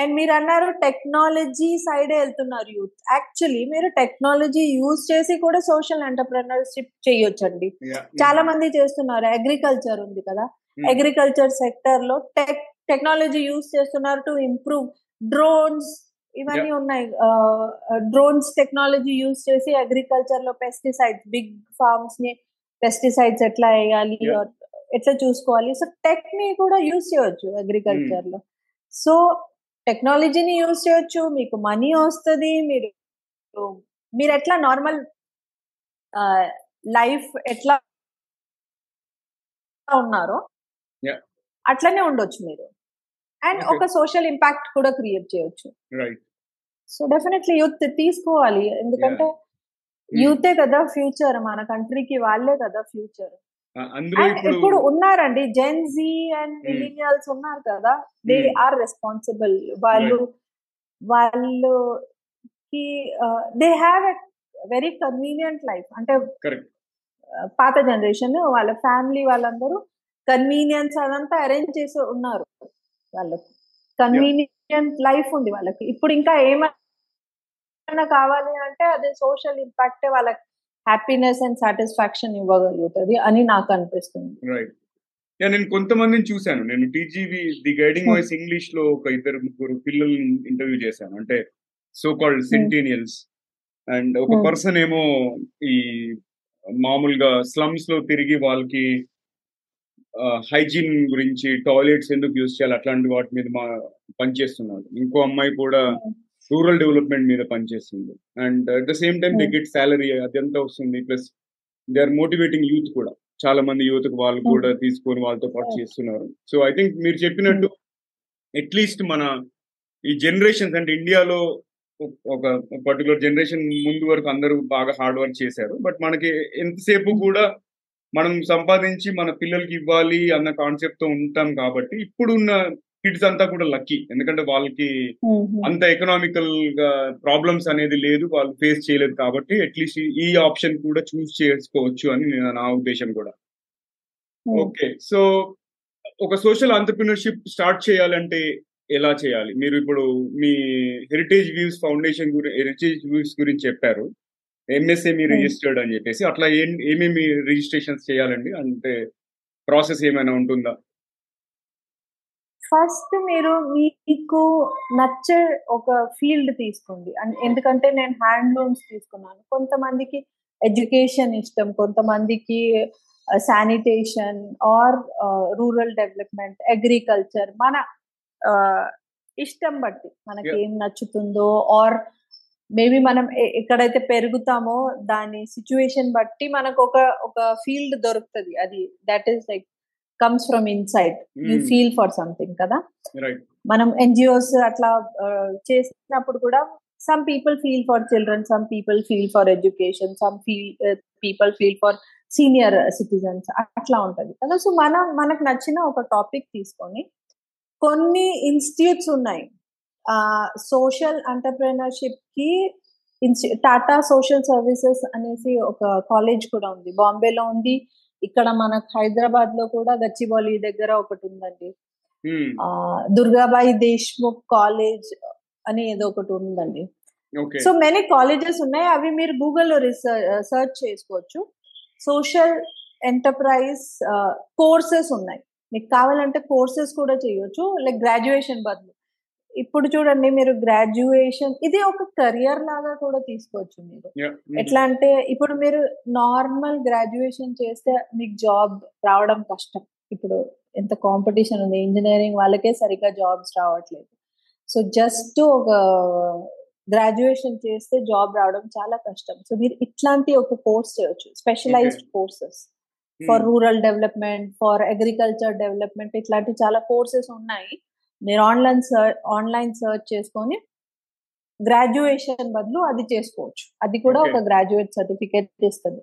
అండ్ మీరు అన్నారు టెక్నాలజీ సైడే వెళ్తున్నారు యూత్ యాక్చువల్లీ మీరు టెక్నాలజీ యూజ్ చేసి కూడా సోషల్ ఎంటర్ప్రెనర్షిప్ చేయొచ్చండి. చాలా మంది చేస్తున్నారు. అగ్రికల్చర్ ఉంది కదా. అగ్రికల్చర్ సెక్టర్లో టెక్ టెక్నాలజీ యూజ్ చేస్తున్నారు టు ఇంప్రూవ్ డ్రోన్స్ ఇవన్నీ ఉన్నాయి. డ్రోన్స్ టెక్నాలజీ యూజ్ చేసి అగ్రికల్చర్లో పెస్టిసైడ్స్ బిగ్ ఫార్మ్స్ని పెస్టిసైడ్స్ ఎట్లా వేయాలి ఎట్లా చూసుకోవాలి. సో టెక్ని కూడా యూజ్ చేయొచ్చు అగ్రికల్చర్లో. సో టెక్నాలజీని యూజ్ చేయొచ్చు. మీకు మనీ వస్తుంది. మీరు మీరు ఎట్లా నార్మల్ లైఫ్ ఎట్లా ఉన్నారో. అట్లనే ఉండొచ్చు మీరు. అండ్. ఒక సోషల్ ఇంపాక్ట్ కూడా క్రియేట్ చేయొచ్చు. సో డెఫినెట్లీ యూత్ తీసుకోవాలి. ఎందుకంటే యూతే కదా ఫ్యూచర్ మన కంట్రీకి వాళ్ళే కదా ఫ్యూచర్. ఇప్పుడు ఉన్నారండి Gen Z and Hmm. Millennials ఉన్నారు కదా. They Hmm. ఆర్ రెస్పాన్సిబుల్ వాళ్ళు వాళ్ళు they have a very convenient life అంటే పాత జనరేషన్ వాళ్ళ ఫ్యామిలీ వాళ్ళందరూ కన్వీనియన్స్ అదంతా అరేంజ్ చేసి ఉన్నారు వాళ్ళకి. కన్వీనియంట్ లైఫ్ ఉంది వాళ్ళకి. ఇప్పుడు ఇంకా ఏమైనా కావాలి అంటే అది సోషల్ ఇంపాక్ట్ వాళ్ళకి హ్యాపీనెస్ అండ్ సాటిస్ఫాక్షన్ ఇవ్వగలుగుతుంది అని నాకు అనిపిస్తుంది. నేను కొంతమందిని చూశాను. నేను టీజీవి ది గైడింగ్ వాయిస్ ఇంగ్లీష్లో ఒక ఇద్దరు ముగ్గురు పిల్లల్ని ఇంటర్వ్యూ చేశాను. అంటే సో కాల్డ్ సెంటీనియల్స్ అండ్ ఒక Hmm. పర్సన్ ఏమో ఈ మామూలుగా స్లమ్స్లో తిరిగి వాళ్ళకి హైజీన్ గురించి టాయిలెట్స్ ఎందుకు యూజ్ చేయాలి అట్లాంటి వాటి మీద మా పనిచేస్తున్నారు. ఇంకో అమ్మాయి కూడా రూరల్ డెవలప్మెంట్ మీద పనిచేస్తుంది. And at the same time they. Get salary అదంతా వస్తుంది plus they are motivating youth కూడా. చాలా మంది యూత్ వాళ్ళు. కూడా తీసుకొని వాళ్ళతో పాటు. చేస్తున్నారు. సో ఐ థింక్ మీరు చెప్పినట్టు అట్లీస్ట్ మన ఈ జనరేషన్స్ అంటే ఇండియాలో ఒక పర్టికులర్ జనరేషన్ ముందు వరకు అందరూ బాగా హార్డ్ వర్క్ చేశారు. బట్ మనకి ఎంతసేపు కూడా మనం సంపాదించి మన పిల్లలకి ఇవ్వాలి అన్న కాన్సెప్ట్తో ఉంటాం కాబట్టి ఇప్పుడున్న కిడ్స్ అంతా కూడా లక్కీ ఎందుకంటే వాళ్ళకి అంత ఎకనామికల్గా ప్రాబ్లమ్స్ అనేది లేదు వాళ్ళు ఫేస్ చేయలేదు కాబట్టి అట్లీస్ట్ ఈ ఆప్షన్ కూడా చూస్ చేసుకోవచ్చు అని నేను- నా ఉద్దేశం కూడా. ఓకే సో ఒక సోషల్ ఆంటర్ప్రినర్షిప్ స్టార్ట్ చేయాలంటే ఎలా చేయాలి? మీరు ఇప్పుడు మీ హెరిటేజ్ వ్యూస్ ఫౌండేషన్ గురించి హెరిటేజ్ వ్యూస్ గురించి చెప్పారు. ఎంఎస్ఏమి Hmm. రిజిస్టర్డ్ అని చెప్పేసి అట్లా ఏం ఏమేమి రిజిస్ట్రేషన్స్ చేయాలండి? అంటే ప్రాసెస్ ఏమైనా ఉంటుందా? ఫస్ట్ మీరు మీకు నచ్చే ఒక ఫీల్డ్ తీసుకోండి. అన్- ఎందుకంటే నేను హ్యాండ్లూమ్స్ తీసుకున్నాను. కొంతమందికి ఎడ్యుకేషన్ ఇష్టం కొంతమందికి sanitation or rural development agriculture మన ఇష్టం బట్టి మనకి. ఏం నచ్చుతుందో ఆర్ మేబీ మనం ఎక్కడైతే పెరుగుతామో దాని సిచ్యువేషన్ బట్టి మనకు ఒక ఒక ఫీల్డ్ దొరుకుతుంది. అది that is like comes from inside you. Feel for something కదా? మనం ఎన్జిఓస్ అట్లా చేసినప్పుడు కూడా some people feel for children some people feel for education some feel people feel for senior citizens అట్లా ఉంటది కదా? సో మనం మనకు నచ్చిన ఒక టాపిక్ తీసుకొని కొన్ని ఇన్స్టిట్యూట్స్ ఉన్నాయి. సోషల్ ఎంటర్ప్రినర్షిప్కి టాటా సోషల్ సర్వీసెస్ అనేసి ఒక కాలేజ్ కూడా ఉంది. బాంబేలో ఉంది. ఇక్కడ మనకు హైదరాబాద్లో కూడా గచ్చిబౌలి దగ్గర ఒకటి ఉందండి. ఆ, దుర్గాబాయి దేశ్ముఖ్ కాలేజ్ అని ఏదో ఒకటి ఉందండి. సో మెనీ కాలేజెస్ ఉన్నాయి. అవి మీరు గూగుల్లో రీసెర్చ్ చేసుకోవచ్చు. సోషల్ ఎంటర్ప్రైజ్ కోర్సెస్ ఉన్నాయి. మీకు కావాలంటే కోర్సెస్ కూడా చేయొచ్చు. లైక్ గ్రాడ్యుయేషన్ బదులు. ఇప్పుడు చూడండి మీరు గ్రాడ్యుయేషన్ ఇది ఒక కెరియర్ లాగా కూడా తీసుకోవచ్చు మీరు. ఎట్లా అంటే ఇప్పుడు మీరు నార్మల్ గ్రాడ్యుయేషన్ చేస్తే మీకు జాబ్ రావడం కష్టం. ఇప్పుడు ఎంత కాంపిటీషన్ ఉంది ఇంజనీరింగ్ వాళ్ళకే సరిగ్గా జాబ్స్ రావట్లేదు. సో జస్ట్ ఒక గ్రాడ్యుయేషన్ చేస్తే జాబ్ రావడం చాలా కష్టం. సో మీరు ఇట్లాంటి ఒక కోర్స్ చేయొచ్చు specialized courses for rural development for agriculture development ఇట్లాంటి చాలా కోర్సెస్ ఉన్నాయి. మీరు ఆన్లైన్ సర్చ్ ఆన్లైన్ సర్చ్ చేసుకొని గ్రాడ్యుయేషన్ బదులు అది చేసుకోవచ్చు. అది కూడా. ఒక గ్రాడ్యుయేట్ సర్టిఫికేట్ ఇస్తుంది.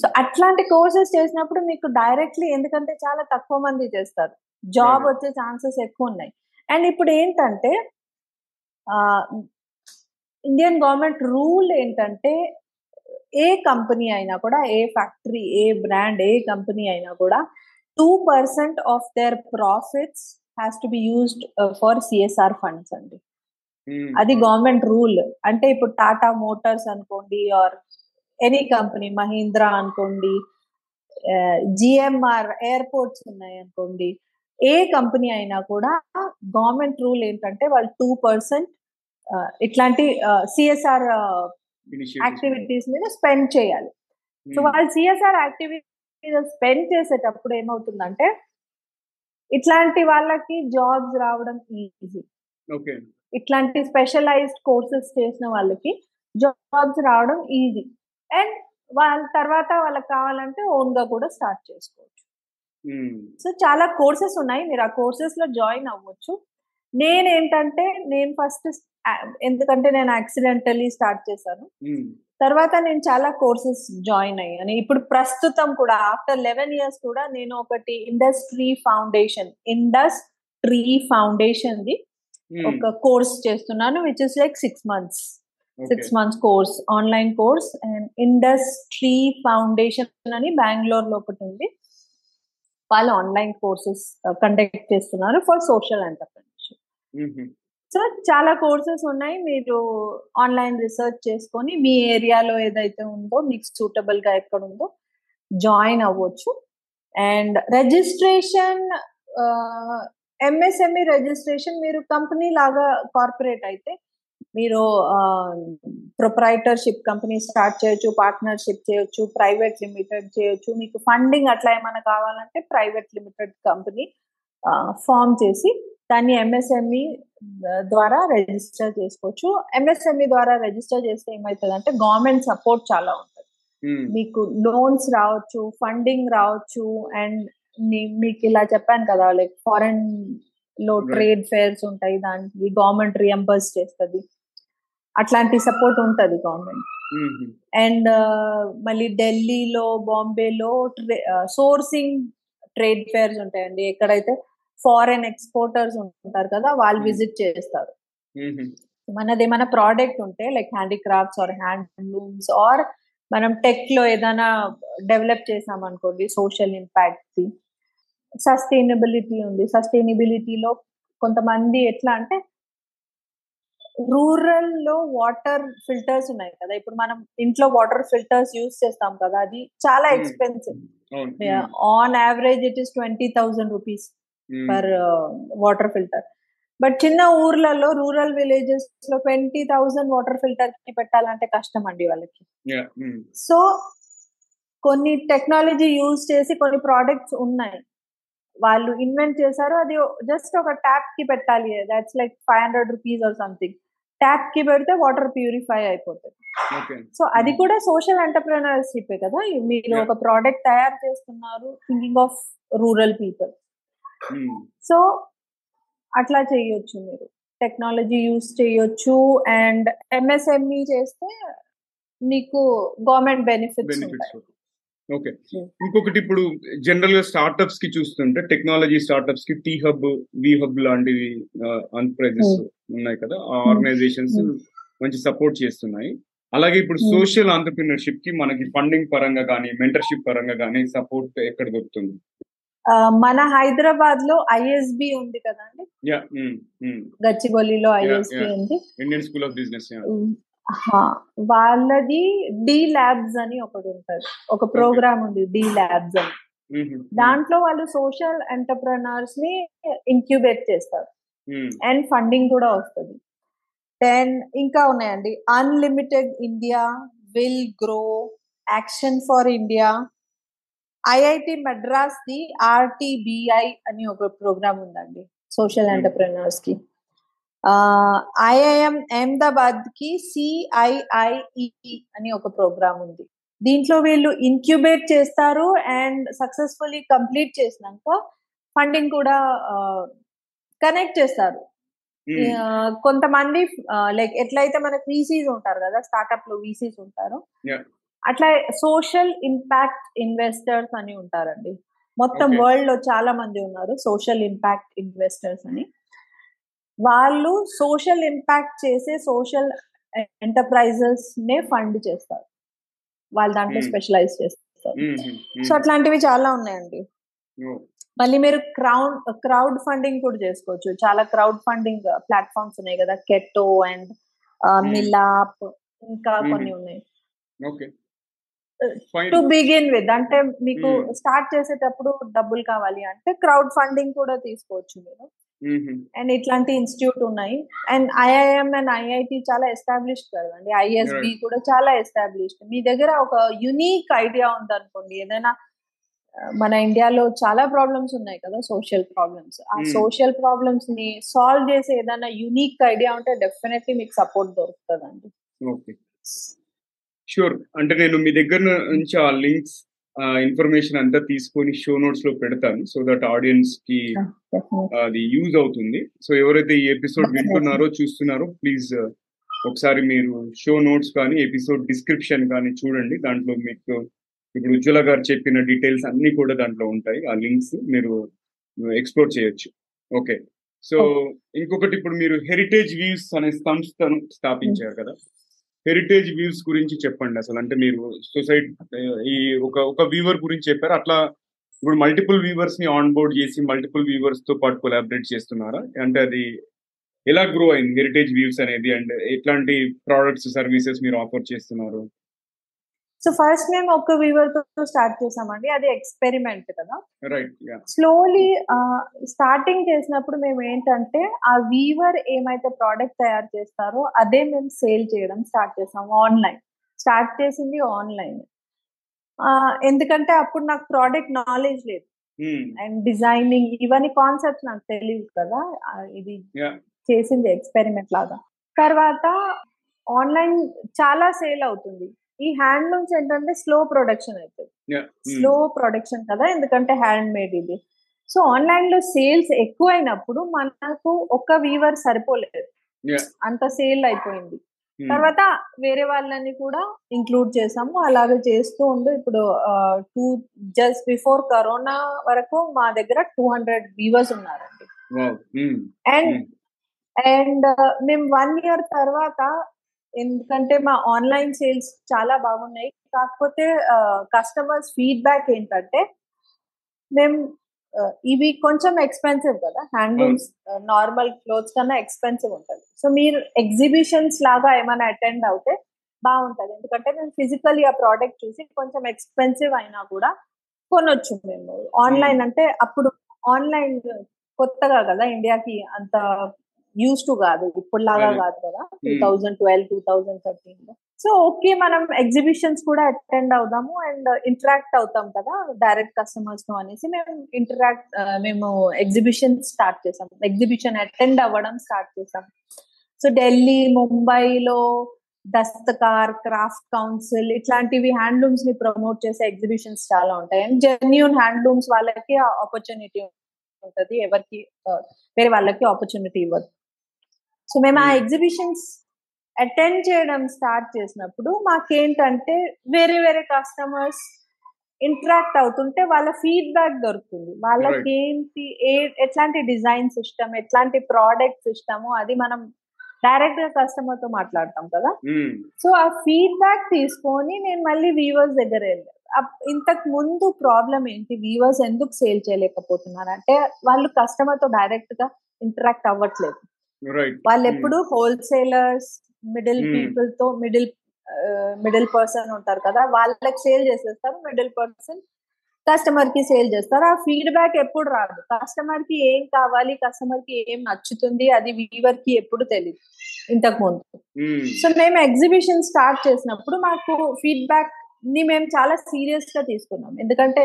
సో అట్లాంటి కోర్సెస్ చేసినప్పుడు మీకు డైరెక్ట్లీ ఎందుకంటే చాలా తక్కువ మంది చేస్తారు. జాబ్. వచ్చే ఛాన్సెస్ ఎక్కువ ఉన్నాయి. అండ్ ఇప్పుడు ఏంటంటే ఇండియన్ గవర్నమెంట్ రూల్ ఏంటంటే ఏ కంపెనీ అయినా కూడా ఏ ఫ్యాక్టరీ ఏ బ్రాండ్ ఏ కంపెనీ అయినా కూడా two percent of their profits has to be used for CSR funds అండి. అది గవర్నమెంట్ రూల్ అంటే ఇప్పుడు టాటా మోటార్స్ అనుకోండి ఆర్ ఎనీ కంపెనీ మహీంద్రా అనుకోండి జిఎంఆర్ ఎయిర్పోర్ట్స్ ఉన్నాయి అనుకోండి ఏ కంపెనీ అయినా కూడా గవర్నమెంట్ రూల్ ఏంటంటే వాళ్ళు టూ పర్సెంట్ ఇట్లాంటి సిఎస్ఆర్ యాక్టివిటీస్ మీద స్పెండ్ చేయాలి. సో వాళ్ళు సిఎస్ఆర్ యాక్టివిటీ స్పెండ్ చేసేటప్పుడు ఏమవుతుందంటే ఇట్లాంటి వాళ్ళకి జాబ్స్ రావడం ఈజీ. ఓకే. ఇట్లాంటి స్పెషలైజ్డ్ కోర్సెస్ చేసిన వాళ్ళకి జాబ్స్ రావడం ఈజీ. అండ్ వాళ్ళ తర్వాత వాళ్ళకి కావాలంటే ఓన్గా కూడా స్టార్ట్ చేసుకోవచ్చు. సో చాలా కోర్సెస్ ఉన్నాయి. మీరు ఆ కోర్సెస్లో జాయిన్ అవ్వచ్చు. నేను ఏంటంటే నేను ఫస్ట్ ఎందుకంటే నేను యాక్సిడెంటలీ స్టార్ట్ చేశాను. తర్వాత నేను చాలా కోర్సెస్ జాయిన్ అయ్యాను. ఇప్పుడు ప్రస్తుతం కూడా ఆఫ్టర్ లెవెన్ ఇయర్స్ కూడా నేను ఒకటి Industree foundation Industree foundation the ఒక కోర్స్ చేస్తున్నాను which is like six months six months course online course and Industree foundation అని బెంగళూరు లో ఒకటి ఉంది. వాళ్ళు ఆన్లైన్ కోర్సెస్ కండక్ట్ చేస్తున్నారు ఫర్ సోషల్ ఎంటర్ప్రినర్షిప్ సో చాలా కోర్సెస్ ఉన్నాయి. మీరు ఆన్లైన్ రీసెర్చ్ చేసుకొని మీ ఏరియాలో ఏదైతే ఉందో మీకు సూటబుల్గా ఎక్కడ ఉందో జాయిన్ అవ్వచ్చు. అండ్ రిజిస్ట్రేషన్ ఎంఎస్ఎంఈ రిజిస్ట్రేషన్ మీరు కంపెనీ లాగా కార్పొరేట్ అయితే మీరు ప్రొప్రైటర్షిప్ కంపెనీ స్టార్ట్ చేయొచ్చు పార్ట్నర్షిప్ చేయొచ్చు ప్రైవేట్ లిమిటెడ్ చేయొచ్చు. మీకు ఫండింగ్ అట్లా ఏమైనా కావాలంటే ప్రైవేట్ లిమిటెడ్ కంపెనీ ఫామ్ చేసి దాన్ని ఎంఎస్ఎంఈ ద్వారా రిజిస్టర్ చేసుకోవచ్చు. ఎంఎస్ఎంఈ ద్వారా రిజిస్టర్ చేస్తే ఏమవుతుంది అంటే గవర్నమెంట్ సపోర్ట్ చాలా ఉంటుంది. మీకు లోన్స్ రావచ్చు ఫండింగ్ రావచ్చు అండ్ మీకు ఇలా చెప్పాను కదా లైక్ ఫారెన్లో ట్రేడ్ ఫేర్స్ ఉంటాయి దానికి గవర్నమెంట్ రియంబర్స్ చేస్తుంది. అట్లాంటి సపోర్ట్ ఉంటుంది గవర్నమెంట్ అండ్ మళ్ళీ ఢిల్లీలో బాంబేలో సోర్సింగ్ ట్రేడ్ ఫేర్స్ ఉంటాయండి. ఎక్కడైతే ఫారెన్ ఎక్స్పోర్టర్స్ ఉంటారు కదా వాళ్ళు విజిట్ చేస్తారు. మనది ఏమైనా ప్రోడక్ట్ ఉంటే like handicrafts or handlooms or మనం టెక్లో ఏదైనా డెవలప్ చేసాం అనుకోండి సోషల్ ఇంపాక్ట్ సస్టైనబిలిటీ ఉంది. సస్టైనబిలిటీలో కొంతమంది ఎట్లా అంటే రూరల్లో వాటర్ ఫిల్టర్స్ ఉన్నాయి కదా. ఇప్పుడు మనం ఇంట్లో వాటర్ ఫిల్టర్స్ యూస్ చేస్తాం కదా అది చాలా expensive. On average it is twenty thousand rupees per water filter but చిన్న ఊర్లలో రూరల్ విలేజెస్లో ట్వంటీ థౌసండ్ వాటర్ ఫిల్టర్కి పెట్టాలంటే కష్టం అండి వాళ్ళకి. సో కొన్ని టెక్నాలజీ యూజ్ చేసి కొన్ని ప్రోడక్ట్స్ ఉన్నాయి. వాళ్ళు ఇన్వెంట్ చేశారు అది జస్ట్ ఒక ట్యాప్కి పెట్టాలి. That's like five hundred rupees or something ట్యాప్కి పెడితే వాటర్ ప్యూరిఫై అయిపోతుంది. సో అది కూడా సోషల్ ఎంటర్ప్రినర్షిప్ కదా? మీరు ఒక ప్రోడక్ట్ తయారు చేస్తున్నారు thinking of rural people so అట్లా చేయొచ్చు మీరు. టెక్నాలజీ యూస్ చేయొచ్చు అండ్ ఎంఎస్ఎంఈ చేస్తే మీకు గవర్నమెంట్ బెనిఫిట్స్ ఓకే ఇంకొకటి ఇప్పుడు జనరల్గా స్టార్ట్అప్స్కి చూస్తుంటే టెక్నాలజీ స్టార్ట్అప్స్కి టీ హబ్ వి హబ్ లాంటివి ఎంటర్ప్రైజెస్ ఉన్నాయి కదా. ఆ ఆర్గనైజేషన్స్ మంచి సపోర్ట్ చేస్తున్నాయి. అలాగే ఇప్పుడు సోషల్ ఆంటర్ప్రినర్షిప్కి మనకి ఫండింగ్ పరంగా కానీ మెంటర్షిప్ పరంగా కానీ సపోర్ట్ ఎక్కడ దొరుకుతుంది? మన హైదరాబాద్లో ఐఎస్బి ఉంది కదండి గచ్చిబౌలిలో ఐఎస్బి ఉంది. ఇండియన్ స్కూల్ ఆఫ్ బిజినెస్ వాళ్ళది డి ల్యాబ్స్ అని ఒకటి ఉంటది. ఒక ప్రోగ్రామ్ ఉంది డి ల్యాబ్స్ అని. దాంట్లో వాళ్ళు సోషల్ ఎంటర్ప్రనర్స్ని ఇంక్యుబేట్ చేస్తారు. అండ్ ఫండింగ్ కూడా వస్తుంది. దెన్ ఇంకా ఉన్నాయండి. Unlimited India will grow. Action for India. IIT Madras the RTBI అని ఒక ప్రోగ్రామ్ ఉందండి సోషల్ ఎంటర్ప్రెనర్స్కి ఐఐఎం అహ్మదాబాద్కి సిఐఐఈ అని ఒక ప్రోగ్రామ్ ఉంది. దీంట్లో వీళ్ళు ఇన్క్యుబేట్ చేస్తారు అండ్ సక్సెస్ఫుల్లీ కంప్లీట్ చేసినాక ఫండింగ్ కూడా కనెక్ట్ చేస్తారు. కొంతమంది లైక్ ఎట్లయితే మనకు వీసీస్ ఉంటారు కదా స్టార్ట్అప్లో వీసీస్ ఉంటారు అట్లా సోషల్ ఇంపాక్ట్ ఇన్వెస్టర్స్ అని ఉంటారండి. మొత్తం వరల్డ్లో చాలా మంది ఉన్నారు సోషల్ ఇంపాక్ట్ ఇన్వెస్టర్స్ అని. వాళ్ళు సోషల్ ఇంపాక్ట్ చేసే సోషల్ ఎంటర్ప్రైజెస్ నే ఫండ్ చేస్తారు. వాళ్ళు దాంట్లో స్పెషలైజ్ చేస్తారు. సో అట్లాంటివి చాలా ఉన్నాయండి. మళ్ళీ మీరు క్రౌడ్ క్రౌడ్ ఫండింగ్ కూడా చేసుకోవచ్చు. చాలా క్రౌడ్ ఫండింగ్ ప్లాట్ఫామ్స్ ఉన్నాయి కదా. కెట్టో అండ్ మిలాప్ ఇంకా కొన్ని ఉన్నాయి. టు బిగిన్ విత్ అంటే మీకు స్టార్ట్ చేసేటప్పుడు డబ్బులు కావాలి అంటే క్రౌడ్ ఫండింగ్ కూడా తీసుకోవచ్చు మీరు. అండ్ ఇట్లాంటి ఇన్స్టిట్యూట్ ఉన్నాయి. అండ్ ఐఐఎం అండ్ ఐఐటి చాలా ఎస్టాబ్లిష్డ్ కదండి. ఐఎస్బి కూడా చాలా ఎస్టాబ్లిష్డ్ మీ దగ్గర ఒక యునీక్ ఐడియా ఉందనుకోండి. ఏదైనా మన ఇండియాలో చాలా ప్రాబ్లమ్స్ ఉన్నాయి కదా సోషల్ ప్రాబ్లమ్స్ ఆ సోషల్ ప్రాబ్లమ్స్ని సాల్వ్ చేసే ఏదైనా యునీక్ ఐడియా ఉంటే డెఫినెట్లీ మీకు సపోర్ట్ దొరుకుతుంది ఓకే షూర్ అంటే నేను మీ దగ్గర నుంచి ఆ లింక్స్ ఇన్ఫర్మేషన్ అంతా తీసుకొని షో నోట్స్లో పెడతాను సో దట్ ఆడియన్స్కి అది యూజ్ అవుతుంది. సో ఎవరైతే ఈ ఎపిసోడ్ వింటున్నారో చూస్తున్నారో ప్లీజ్ ఒకసారి మీరు షో నోట్స్ కానీ ఎపిసోడ్ డిస్క్రిప్షన్ కానీ చూడండి. దాంట్లో మీకు ఇప్పుడు ఉజ్వల గారు చెప్పిన డీటెయిల్స్ అన్ని కూడా దాంట్లో ఉంటాయి. ఆ లింక్స్ మీరు ఎక్స్ప్లోర్ చేయొచ్చు. ఓకే సో ఇంకొకటి ఇప్పుడు మీరు హెరిటేజ్ వ్యూస్ అనే సంస్థను స్థాపించారు కదా. హెరిటేజ్ వ్యూస్ గురించి చెప్పండి అసలు. అంటే మీరు సొసైటీ ఈ ఒక ఒక వీవర్ గురించి చెప్పారు? అట్లా ఇప్పుడు మల్టిపుల్ వీవర్స్ని ఆన్ బోర్డ్ చేసి మల్టిపుల్ వీవర్స్తో పాటు కొలాబరేట్ చేస్తున్నారా? అంటే అది ఎలా గ్రో అయింది? హెరిటేజ్ వ్యూస్ అనేది అండ్ ఎట్లాంటి ప్రోడక్ట్స్ సర్వీసెస్ మీరు ఆఫర్ చేస్తున్నారు? సో ఫస్ట్ మేము ఒక వీవర్తో స్టార్ట్ చేసామండి. అది ఎక్స్పెరిమెంట్ కదా. స్లోలీ స్టార్టింగ్ చేసినప్పుడు మేము ఏంటంటే ఆ వీవర్ ఏమైతే ప్రోడక్ట్ తయారు చేస్తారో అదే మేము సేల్ చేయడం స్టార్ట్ చేసాం ఆన్లైన్ స్టార్ట్ చేసింది ఆన్లైన్ ఎందుకంటే అప్పుడు నాకు ప్రోడక్ట్ నాలెడ్జ్ లేదు. అండ్ డిజైనింగ్ ఇవన్నీ కాన్సెప్ట్స్ నాకు తెలియదు కదా. ఇది చేసింది ఎక్స్పెరిమెంట్ లాగా. తర్వాత ఆన్లైన్ చాలా సేల్ అవుతుంది. ఈ హ్యాండ్లూమ్స్ ఏంటంటే స్లో ప్రొడక్షన్ అవుతుంది స్లో ప్రొడక్షన్ కదా ఎందుకంటే హ్యాండ్ మేడ్ ఇది. సో ఆన్లైన్లో సేల్స్ ఎక్కువైనప్పుడు మనకు ఒక వీవర్ సరిపోలేదు. అంత సేల్ అయిపోయింది. తర్వాత వేరే వాళ్ళని కూడా ఇంక్లూడ్ చేసాము. అలాగే చేస్తూ ఉండు. ఇప్పుడు టూ జస్ట్ బిఫోర్ కరోనా వరకు మా దగ్గర టూ హండ్రెడ్ వ్యూవర్స్ ఉన్నారండి. అండ్ అండ్ మేము వన్ ఇయర్ తర్వాత ఎందుకంటే మా ఆన్లైన్ సేల్స్ చాలా బాగున్నాయి. కాకపోతే కస్టమర్స్ ఫీడ్బ్యాక్ ఏంటంటే మేము ఇవి కొంచెం ఎక్స్పెన్సివ్ కదా. హ్యాండ్లూమ్స్ నార్మల్ క్లోత్స్ కన్నా ఎక్స్పెన్సివ్ ఉంటుంది సో మీరు ఎగ్జిబిషన్స్ లాగా ఏమైనా అటెండ్ అవుతే బాగుంటది. ఎందుకంటే మేము ఫిజికల్లీ ఆ ప్రోడక్ట్ చూసి కొంచెం ఎక్స్పెన్సివ్ అయినా కూడా కొనొచ్చు మేము. ఆన్లైన్ అంటే అప్పుడు ఆన్లైన్ కొత్తగా కదా ఇండియాకి అంత యూస్ టు కాదు ఇప్పుడు లాగా కాదు కదా two thousand twelve two thousand థర్టీన్లో. So okay మనం ఎగ్జిబిషన్స్ కూడా అటెండ్ అవుదాము అండ్ ఇంటరాక్ట్ అవుతాం కదా డైరెక్ట్ కస్టమర్స్తో అనేసి మేము ఇంటరాక్ట్ మేము ఎగ్జిబిషన్ స్టార్ట్ చేసాం. ఎగ్జిబిషన్ అటెండ్ అవ్వడం స్టార్ట్ చేసాం. సో ఢిల్లీ ముంబైలో దస్తకార్ క్రాఫ్ట్ కౌన్సిల్ ఇట్లాంటివి హ్యాండ్లూమ్స్ని ప్రమోట్ చేసే ఎగ్జిబిషన్స్ చాలా ఉంటాయి. అండ్ జెన్యున్ హ్యాండ్లూమ్స్ వాళ్ళకి ఆపర్చునిటీ ఉంటది. ఎవరికి వేరే వాళ్ళకి ఆపర్చునిటీ ఇవ్వదు. సో మేము ఆ ఎగ్జిబిషన్స్ అటెండ్ చేయడం స్టార్ట్ చేసినప్పుడు మాకేంటంటే వేరే వేరే కస్టమర్స్ ఇంటరాక్ట్ అవుతుంటే వాళ్ళ ఫీడ్బ్యాక్ దొరుకుతుంది. వాళ్ళకి ఏంటి ఏ ఎట్లాంటి డిజైన్ సిస్టమ్ ఎట్లాంటి ప్రోడక్ట్ సిస్టమ్ అది మనం డైరెక్ట్గా కస్టమర్తో మాట్లాడతాం కదా. సో ఆ ఫీడ్బ్యాక్ తీసుకొని నేను మళ్ళీ వీవర్స్ దగ్గర వెళ్ళాను. ఇంతకు ముందు ప్రాబ్లం ఏంటి? వీవర్స్ ఎందుకు సేల్ చేయలేకపోతున్నారు? అంటే వాళ్ళు కస్టమర్తో డైరెక్ట్గా ఇంటరాక్ట్ అవ్వట్లేదు. వాళ్ళు ఎప్పుడు హోల్సేలర్స్ మిడిల్ పీపుల్తో మిడిల్ మిడిల్ పర్సన్ ఉంటారు కదా వాళ్ళకి సేల్ చేసేస్తారు మిడిల్ పర్సన్ కస్టమర్కి సేల్ చేస్తారు. ఆ ఫీడ్బ్యాక్ ఎప్పుడు రాదు. కస్టమర్కి ఏం కావాలి కస్టమర్కి ఏం నచ్చుతుంది అది వీవర్కి ఎప్పుడు తెలియదు ఇంతకు ముందు సో మేము ఎగ్జిబిషన్ స్టార్ట్ చేసినప్పుడు మాకు ఫీడ్బ్యాక్ని మేము చాలా సీరియస్గా తీసుకున్నాం. ఎందుకంటే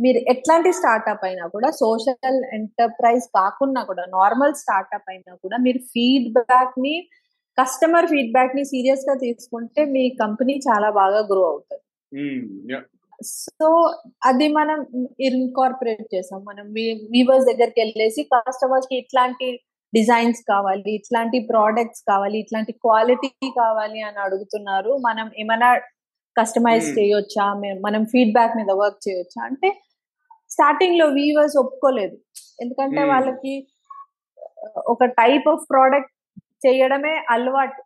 మీరు ఎట్లాంటి స్టార్ట్అప్ అయినా కూడా సోషల్ ఎంటర్ప్రైజ్ కాకుండా కూడా నార్మల్ స్టార్ట్అప్ అయినా కూడా మీరు ఫీడ్బ్యాక్ని కస్టమర్ ఫీడ్బ్యాక్ని సీరియస్గా తీసుకుంటే మీ కంపెనీ చాలా బాగా గ్రో అవుతుంది. సో అది మనం ఇన్కార్పొరేట్ చేసాం. మనం వీవర్స్ దగ్గరికి వెళ్ళేసి కస్టమర్స్కి ఇట్లాంటి డిజైన్స్ కావాలి ఇట్లాంటి ప్రోడక్ట్స్ కావాలి ఇట్లాంటి క్వాలిటీ కావాలి అని అడుగుతున్నారు. మనం ఏమైనా కస్టమైజ్ చేయొచ్చా? మనం ఫీడ్బ్యాక్ మీద వర్క్ చేయొచ్చా? అంటే స్టార్టింగ్లో వీవర్స్ ఒప్పుకోలేదు. ఎందుకంటే వాళ్ళకి ఒక టైప్ ఆఫ్ ప్రోడక్ట్ చేయడమే అలవాటు.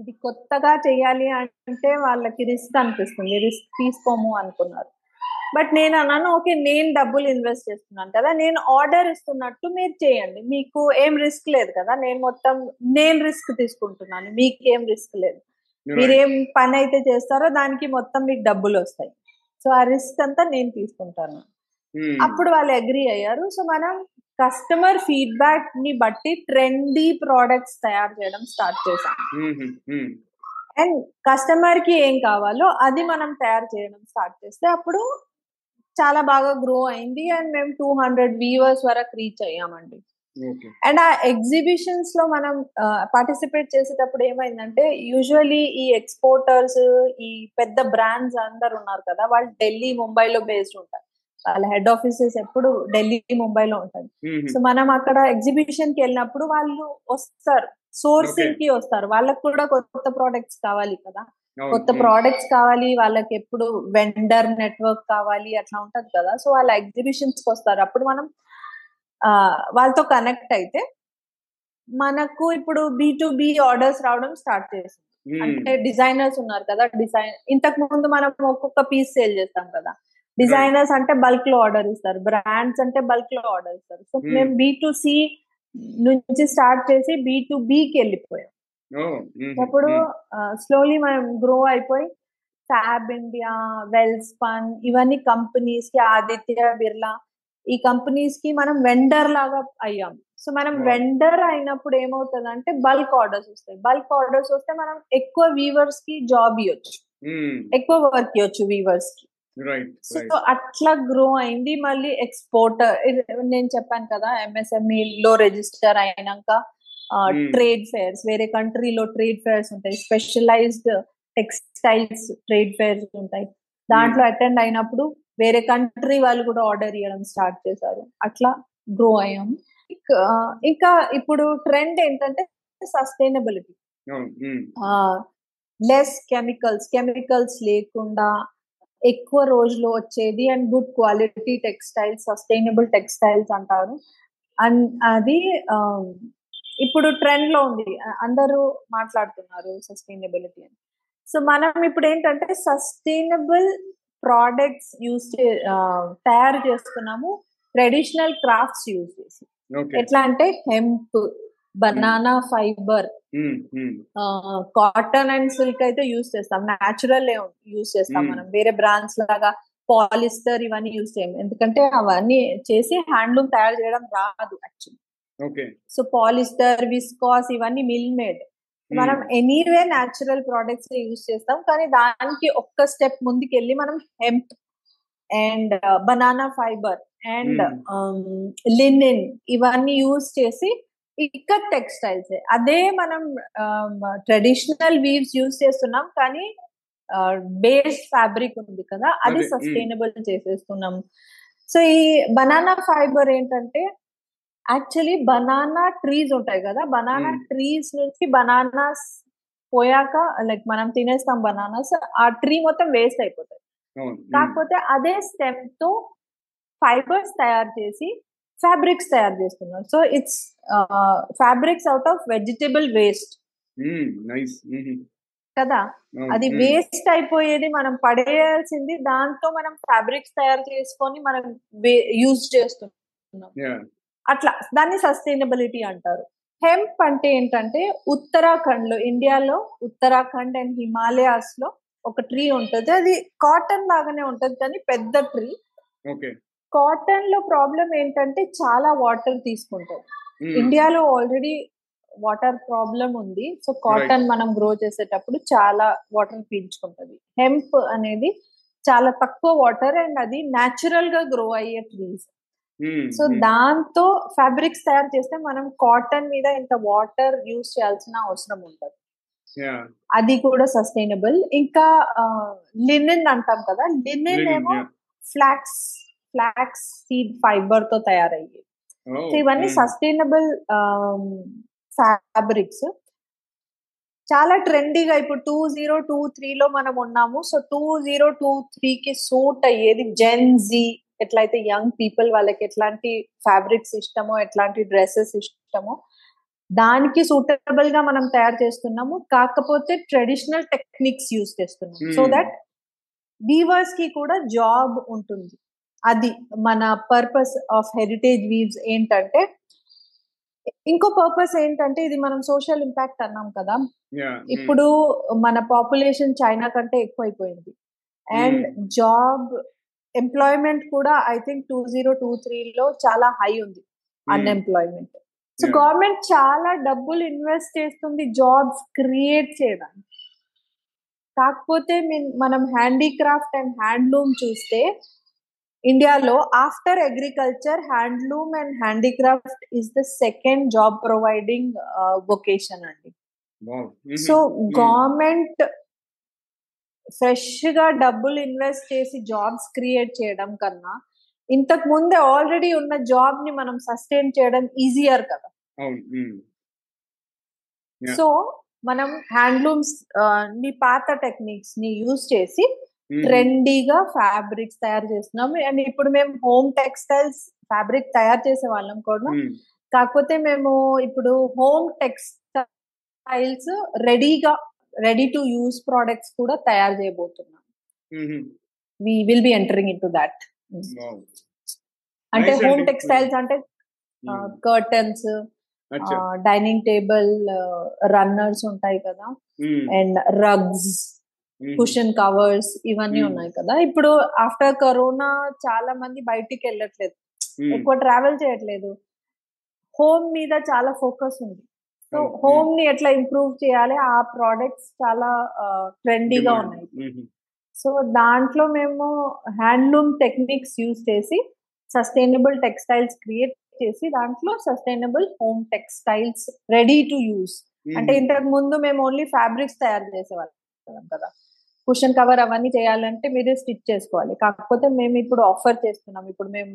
ఇది కొత్తగా చేయాలి అంటే వాళ్ళకి రిస్క్ అనిపిస్తుంది. రిస్క్ తీసుకోము అనుకున్నారు. బట్ నేను అన్నాను ఓకే నేను డబ్బులు ఇన్వెస్ట్ చేస్తున్నాను కదా నేను ఆర్డర్ ఇస్తున్నట్టు మీరు చేయండి. మీకు ఏం రిస్క్ లేదు కదా నేను మొత్తం నేను రిస్క్ తీసుకుంటున్నాను. మీకు ఏం రిస్క్ లేదు మీరేం పని అయితే చేస్తారో దానికి మొత్తం మీకు డబ్బులు వస్తాయి. సో ఆ రిస్క్ అంతా నేను తీసుకుంటాను. అప్పుడు వాళ్ళు అగ్రి అయ్యారు. సో మనం కస్టమర్ ఫీడ్బ్యాక్ని బట్టి ట్రెండీ ప్రోడక్ట్స్ తయారు చేయడం స్టార్ట్ చేసాం అండ్ కస్టమర్కి ఏం కావాలో అది మనం తయారు చేయడం స్టార్ట్ చేస్తే అప్పుడు చాలా బాగా గ్రో అయింది. అండ్ మేము టూ హండ్రెడ్ వ్యూవర్స్ వరకు రీచ్ అయ్యామండి. అండ్ ఆ ఎగ్జిబిషన్స్లో మనం పార్టిసిపేట్ చేసేటప్పుడు ఏమైందంటే యూజువలీ ఈ ఎక్స్పోర్టర్స్ ఈ పెద్ద బ్రాండ్స్ అందరు ఉన్నారు కదా వాళ్ళు ఢిల్లీ ముంబైలో బేస్డ్ ఉంటారు. వాళ్ళ హెడ్ ఆఫీసెస్ ఎప్పుడు ఢిల్లీ ముంబైలో ఉంటుంది సో మనం అక్కడ ఎగ్జిబిషన్కి వెళ్ళినప్పుడు వాళ్ళు వస్తారు. సోర్సింగ్కి వస్తారు. వాళ్ళకి కూడా కొత్త ప్రోడక్ట్స్ కావాలి కదా. కొత్త ప్రోడక్ట్స్ కావాలి వాళ్ళకి ఎప్పుడు వెండర్ నెట్వర్క్ కావాలి అట్లా ఉంటది కదా. సో వాళ్ళ ఎగ్జిబిషన్స్కి వస్తారు. అప్పుడు మనం వాళ్ళతో కనెక్ట్ అయితే మనకు ఇప్పుడు బి టు బి ఆర్డర్స్ రావడం స్టార్ట్ చేసింది అంటే డిజైనర్స్ ఉన్నారు కదా డిజైన్ ఇంతకు ముందు మనం ఒక్కొక్క పీస్ సేల్ చేస్తాం కదా. డిజైనర్స్ అంటే బల్క్లో ఆర్డర్ ఇస్తారు బ్రాండ్స్ అంటే బల్క్లో ఆర్డర్ ఇస్తారు. సో మేము బి టు సి నుంచి స్టార్ట్ చేసి బి టు బికి వెళ్ళిపోయాం. అప్పుడు స్లోలీ మనం గ్రో అయిపోయి ఫ్యాబ్ ఇండియా వెల్ స్పన్ ఇవన్నీ కంపెనీస్కి ఆదిత్య బిర్లా ఈ కంపెనీస్కి మనం వెండర్ లాగా అయ్యాం. సో మనం వెండర్ అయినప్పుడు ఏమవుతుంది అంటే బల్క్ ఆర్డర్స్ వస్తాయి. బల్క్ ఆర్డర్స్ వస్తే మనం ఎక్కువ వీవర్స్కి జాబ్ ఇవ్వచ్చు ఎక్కువ వర్క్ ఇవ్వచ్చు వీవర్స్కి. సో అట్లా గ్రో అయింది. మళ్ళీ ఎక్స్పోర్టర్ నేను చెప్పాను కదా ఎంఎస్ఎంఈ లో రిజిస్టర్ అయినాక ట్రేడ్ ఫేర్స్ వేరే కంట్రీలో ట్రేడ్ ఫేర్స్ ఉంటాయి. స్పెషలైజ్డ్ టెక్స్టైల్స్ ట్రేడ్ ఫేర్స్ ఉంటాయి. దాంట్లో అటెండ్ అయినప్పుడు వేరే కంట్రీ వాళ్ళు కూడా ఆర్డర్ ఇవ్వడం స్టార్ట్ చేశారు. అట్లా గ్రో అయ్యాము ఇంకా ఇప్పుడు ట్రెండ్ ఏంటంటే సస్టైనబిలిటీ. లెస్ కెమికల్స్ కెమికల్స్ లేకుండా ఎక్కువ రోజులు వచ్చేది and good quality textiles sustainable textiles అంటారు. అండ్ అది ఇప్పుడు ట్రెండ్లో ఉంది అందరూ మాట్లాడుతున్నారు సస్టైనబిలిటీ అని. సో మనం ఇప్పుడు ఏంటంటే సస్టైనబుల్ ప్రోడక్ట్స్ యూస్ తయారు చేస్తున్నాము. ట్రెడిషనల్ క్రాఫ్ట్స్ యూజ్ చేసి. ఎట్లా అంటే hemp banana fibre cotton and silk అయితే యూస్ చేస్తాం. న్యాచురల్ యూస్ చేస్తాం Hmm. మనం. వేరే బ్రాండ్స్ లాగా పాలిస్టర్ ఇవన్నీ యూస్ చేయం ఎందుకంటే అవన్నీ చేసి హ్యాండ్లూమ్ తయారు చేయడం రాదు యాక్చువల్లీ సో పాలిస్టర్ విస్కాస్ ఇవన్నీ మిల్ మేడ్ మనం ఎనీవే న్యాచురల్ ప్రోడక్ట్స్ యూస్ చేస్తాం. కానీ దానికి ఒక్క స్టెప్ ముందుకెళ్ళి మనం hemp and banana fibre and linen ఇవన్నీ యూస్ చేసి ఇక్కడ టెక్స్టైల్స్ అదే మనం ట్రెడిషనల్ వీవ్స్ యూస్ చేస్తున్నాం కానీ బేస్ ఫ్యాబ్రిక్ ఉంది కదా అది. సస్టైనబుల్ చేసేస్తున్నాం. సో ఈ బనానా ఫైబర్ ఏంటంటే యాక్చువల్లీ బనానా ట్రీస్ ఉంటాయి కదా. బనానా. ట్రీస్ నుంచి బనానాస్ పోయాక లైక్ మనం తినేస్తాం బనానాస్ ఆ ట్రీ మొత్తం వేస్ట్ అయిపోతాయి. ఉమ్, కాకపోతే అదే స్టెమ్తో ఫైబర్స్ తయారు చేసి ఫ్యాబ్రిక్స్ తయారు చేస్తున్నారు. So it's fabrics out of vegetable waste కదా? అది వేస్ట్ అయిపోయేది మనం పడేయాల్సింది దాంతో మనం ఫ్యాబ్రిక్స్ తయారు చేసుకొని మనం యూజ్ చేస్తున్నాం. అట్లా దాన్ని సస్టైనబిలిటీ అంటారు. హెంప్ అంటే ఏంటంటే ఉత్తరాఖండ్లో ఇండియాలో ఉత్తరాఖండ్ అండ్ హిమాలయాస్లో ఒక ట్రీ ఉంటుంది. అది కాటన్ లాగానే ఉంటది కానీ పెద్ద ట్రీ. కాటన్లో ప్రాబ్లం ఏంటంటే చాలా వాటర్ తీసుకుంటుంది ఇండియాలో ఆల్రెడీ వాటర్ ప్రాబ్లం ఉంది. సో కాటన్ మనం గ్రో చేసేటప్పుడు చాలా వాటర్ పీల్చుకుంటది. హెంప్ అనేది చాలా తక్కువ వాటర్ అండ్ అది న్యాచురల్గా గ్రో అయ్యే ట్రీస్. సో దాంతో ఫ్యాబ్రిక్స్ తయారు చేస్తే మనం కాటన్ మీద ఇంత వాటర్ యూస్ చేయాల్సిన అవసరం ఉండదు. యా అది కూడా సస్టైనబుల్. ఇంకా లినిన్ అంటాం కదా లినిన్ ఏమో. ఫ్లాక్స్ ఫ్లాక్స్ సీడ్ ఫైబర్తో తయారయ్యి సో ఇవన్నీ సస్టైనబుల్ ఫ్యాబ్రిక్స్. చాలా ట్రెండీగా ఇప్పుడు టూ జీరో టూ త్రీలో మనం ఉన్నాము. సో టూ జీరో టూ త్రీకి సూట్ అయ్యేది జెన్ జీ. ఎట్లయితే యంగ్ పీపుల్ వాళ్ళకి ఎట్లాంటి ఫ్యాబ్రిక్స్ ఇష్టమో ఎట్లాంటి డ్రెస్సెస్ ఇష్టమో దానికి సూటబుల్గా మనం తయారు చేస్తున్నాము. కాకపోతే ట్రెడిషనల్ టెక్నిక్స్ యూస్ చేస్తున్నాం సో Hmm. దట్ వీవర్స్కి కూడా జాబ్ ఉంటుంది. అది మన పర్పస్ ఆఫ్ హెరిటేజ్ వీవ్స్ ఏంటంటే ఇంకో పర్పస్ ఏంటంటే ఇది మనం సోషల్ ఇంపాక్ట్ అన్నాం కదా. ఉమ్, ఇప్పుడు మన పాపులేషన్ చైనా కంటే ఎక్కువైపోయింది. అండ్ జాబ్ ఎంప్లాయ్మెంట్ కూడా I think two zero two త్రీలో చాలా హై ఉంది అన్ఎంప్లాయ్మెంట్ సో. గవర్నమెంట్ చాలా డబ్బులు ఇన్వెస్ట్ చేస్తుంది జాబ్స్ క్రియేట్ చేయడానికి. కాకపోతే మీన్- హ్యాండీక్రాఫ్ట్ అండ్ హ్యాండ్లూమ్ చూస్తే ఇండియాలో after agriculture handloom and handicraft is the second job providing vocation అండి. సో గవర్నమెంట్ ఫ్రెష్గా డబ్బులు ఇన్వెస్ట్ చేసి జాబ్స్ క్రియేట్ చేయడం కన్నా ఇంతకు ముందే ఆల్రెడీ ఉన్న జాబ్ని మనం సస్టైన్ చేయడం ఈజియర్ కదా. సో మనం హ్యాండ్లూమ్స్ని పాత టెక్నిక్స్ని యూజ్ చేసి ట్రెండీగా ఫ్యాబ్రిక్స్ తయారు చేస్తున్నాం. అండ్ ఇప్పుడు మేము హోమ్ టెక్స్టైల్స్ ఫ్యాబ్రిక్ తయారు చేసే వాళ్ళం కూడా. కాకపోతే మేము ఇప్పుడు హోమ్ టెక్స్టైల్స్ రెడీగా రెడీ టు యూస్ ప్రోడక్ట్స్ కూడా తయారు చేయబోతున్నాం. We will be entering into that అంటే హోమ్. టెక్స్టైల్స్ అంటే కర్టన్స్ డైనింగ్ టేబుల్ రన్నర్స్ ఉంటాయి కదా. అండ్ రగ్స్ కుషన్ కవర్స్ ఇవన్నీ. ఉన్నాయి కదా. ఇప్పుడు ఆఫ్టర్ కరోనా చాలా మంది బయటికి వెళ్ళట్లేదు. ఎక్కువ ట్రావెల్ చేయట్లేదు. హోమ్ మీద చాలా ఫోకస్ ఉంది. సో. హోమ్ని ఎట్లా ఇంప్రూవ్ చేయాలి? ఆ ప్రోడక్ట్స్ చాలా ట్రెండీగా. ఉన్నాయి. ఉమ్, సో దాంట్లో మేము హ్యాండ్లూమ్ టెక్నిక్స్ యూజ్ చేసి సస్టైనబుల్ టెక్స్టైల్స్ క్రియేట్ చేసి దాంట్లో sustainable home textiles ready to use అంటే ఇంతకు ముందు మేము ఓన్లీ ఫ్యాబ్రిక్స్ తయారు చేసేవాళ్ళం కదా. కుషన్ కవర్ అవన్నీ చేయాలంటే మీరే స్టిచ్ చేసుకోవాలి. కాకపోతే మేము ఇప్పుడు ఆఫర్ చేస్తున్నాం. ఇప్పుడు మేము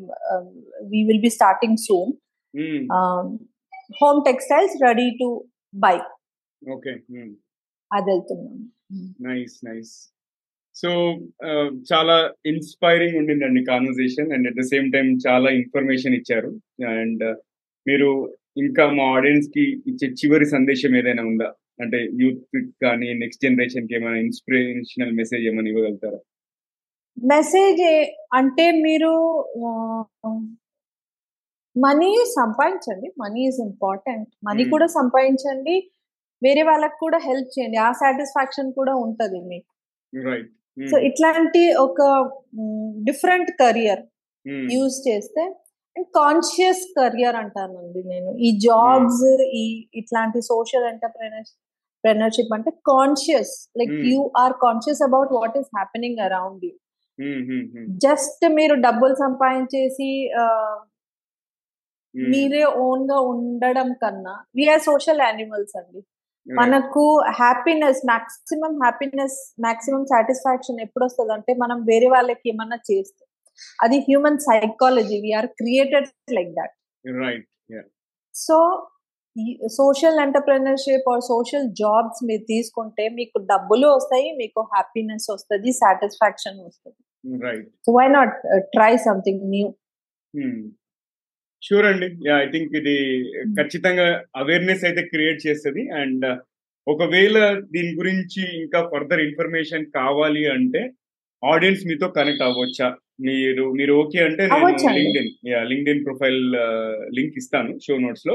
we will be starting soon um, home textiles ready to buy. Okay. అది వెళ్తున్నాం నైస్ నైస్. సో చాలా ఇన్స్పైరింగ్ ఉండిందండి conversation and at the same time చాలా ఇన్ఫర్మేషన్ ఇచ్చారు. అండ్ మీరు ఇంకా మా ఆడియన్స్కి ఇచ్చే చివరి సందేశం ఏదైనా ఉందా? అంటే యూత్ కానీ నెక్స్ట్ జనరేషన్కి ఏమైనా ఇన్స్పిరేషనల్ మెసేజ్ ఏమైనా ఇవ్వగలుగుతారా? మెసేజ్ అంటే మీరు money సంపాదించండి. Money is important money Hmm. కూడా సంపాదించండి. వేరే వాళ్ళకి కూడా హెల్ప్ చేయండి. ఆ సాటిస్ఫాక్షన్ కూడా ఉంటది మీకు. సో ఇట్లాంటి ఒక డిఫరెంట్ కెరియర్ యూజ్ చేస్తే అండ్ కాన్షియస్ కెరియర్ అంటానండి నేను. ఈ జాబ్స్ ఈ ఇట్లాంటి సోషల్ ఎంటర్ప్రెనర్షిప్ అంటే conscious like Hmm. You are conscious about what is happening around you just మీరు డబ్బులు సంపాదించేసి మీరే ఓన్గా ఉండడం కన్నా వీఆర్ సోషల్ యానిమల్స్ అండి. మనకు happiness maximum happiness maximum satisfaction ఎప్పుడు వస్తుంది అంటే మనం వేరే వాళ్ళకి ఏమన్నా చేస్తే. అది human psychology we are created like that right so social entrepreneurship or social jobs మీరు తీసుకుంటే మీకు డబ్బులు వస్తాయి మీకు హ్యాపీనెస్ వస్తుంది సాటిస్ఫాక్షన్ వస్తుంది. Why not try something new sure అండి. ఐ థింక్ ఇది ఖచ్చితంగా అవేర్నెస్ అయితే క్రియేట్ చేస్తుంది. అండ్ ఒకవేళ దీని గురించి ఇంకా ఫర్దర్ ఇన్ఫర్మేషన్ కావాలి అంటే ఆడియన్స్ మీతో కనెక్ట్ అవ్వచ్చా? మీరు మీరు ఓకే అంటే నేను. లింక్డ్ఇన్ లింక్డ్ఇన్ ప్రొఫైల్ లింక్ ఇస్తాను షో నోట్స్లో.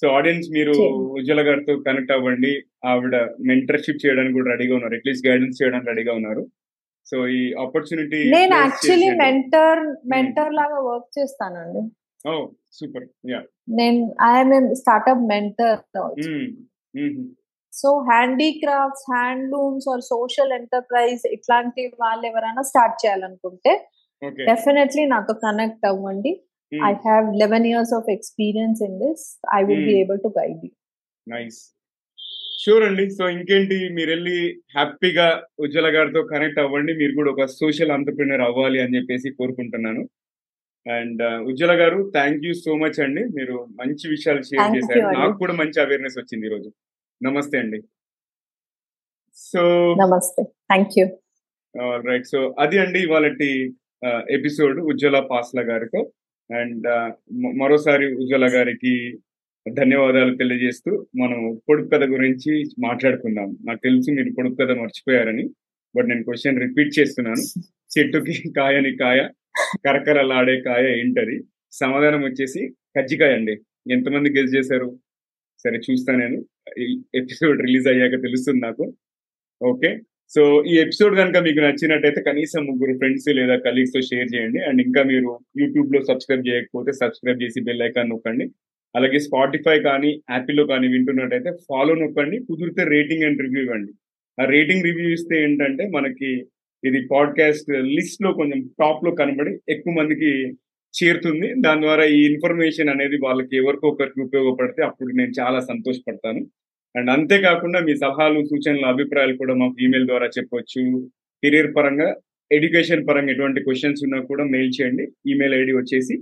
సో ఆడియన్స్ మీరు. ఉజ్వల గారితో కనెక్ట్ అవ్వండి. ఆవిడ మెంటర్షిప్ చేయడానికి కూడా రెడీగా ఉన్నారు. అట్లీస్ట్ గైడెన్స్ చేయడానికి రెడీగా ఉన్నారు. సో ఈ ఆపర్చునిటీ నేను యాక్చువల్లీ మెంటర్ మెంటర్ లాగా వర్క్ చేస్తానండి. Oh super. యా. నేను I'm startup mentor so handicrafts handlooms or social enterprise ఇట్లాంటి వాళ్ళు ఎవరైనా స్టార్ట్ చేయాలనుకుంటే డెఫినెట్లీ నాతో కనెక్ట్ అవ్వండి. I have eleven years of experience in this. I will be. Able to guide you. Nice. Sure అండి. So ఇంకేంటి? మీరు వెళ్ళి హ్యాపీగా ఉజ్వల గారితో కనెక్ట్ అవ్వండి. మీరు కూడా ఒక సోషల్ ఆంటర్ప్రినర్ అవ్వాలి అని చెప్పేసి కోరుకుంటున్నాను. అండ్ ఉజ్వల గారు థ్యాంక్ యూ సో మచ్ అండి. మీరు మంచి విషయాలు షేర్ చేశారు. నాకు కూడా మంచి అవేర్నెస్ వచ్చింది ఈరోజు. నమస్తే అండి. సో నమస్తే. థ్యాంక్ యూ రైట్ సో అది అండి ఇవాళ ఎపిసోడ్ ఉజ్వల పాస్ల గారితో. అండ్ మరోసారి ఉజ్వల గారికి ధన్యవాదాలు తెలియజేస్తూ మనం పొడుపు కథ గురించి మాట్లాడుకుందాం. నాకు తెలుసు మీరు పొడుపు కథ మర్చిపోయారని బట్ నేను క్వశ్చన్ రిపీట్ చేస్తున్నాను. చెట్టుకి కాయని కాయ కరకరలాడే కాయ ఏంటది? సమాధానం వచ్చేసి కజ్జికాయ అండి. ఎంతమంది గెస్ చేశారు? సరే చూస్తా నేను. ఎపిసోడ్ రిలీజ్ అయ్యాక తెలుస్తుంది నాకు. ఓకే. సో ఈ ఎపిసోడ్ కనుక మీకు నచ్చినట్టయితే కనీసం ముగ్గురు ఫ్రెండ్స్ లేదా కలీగ్స్తో షేర్ చేయండి. అండ్ ఇంకా మీరు యూట్యూబ్లో సబ్స్క్రైబ్ చేయకపోతే సబ్స్క్రైబ్ చేసి బెల్ ఐకాన్ నొక్కండి. అలాగే స్పాటిఫై కానీ యాపిల్లో కానీ వింటున్నట్టయితే ఫాలో నొక్కండి. కుదిరితే రేటింగ్ అండ్ రివ్యూ ఇవ్వండి. ఆ రేటింగ్ రివ్యూ ఇస్తే ఏంటంటే మనకి ఇది పాడ్కాస్ట్ లిస్ట్లో కొంచెం టాప్లో కనబడి ఎక్కువ మందికి చేరుతుంది. దాని ద్వారా ఈ ఇన్ఫర్మేషన్ అనేది వాళ్ళకి ఎవరికో ఒకరికి ఉపయోగపడితే అప్పుడు నేను చాలా సంతోషపడతాను. అండ్ అంతేకాకుండా మీ సలహాలు సూచనలు అభిప్రాయాలు కూడా మాకు ఈమెయిల్ ద్వారా చెప్పొచ్చు. కెరీర్ పరంగా ఎడ్యుకేషన్ పరంగా ఎటువంటి క్వశ్చన్స్ ఉన్నా కూడా మెయిల్ చేయండి. ఈమెయిల్ ఐడి వచ్చేసి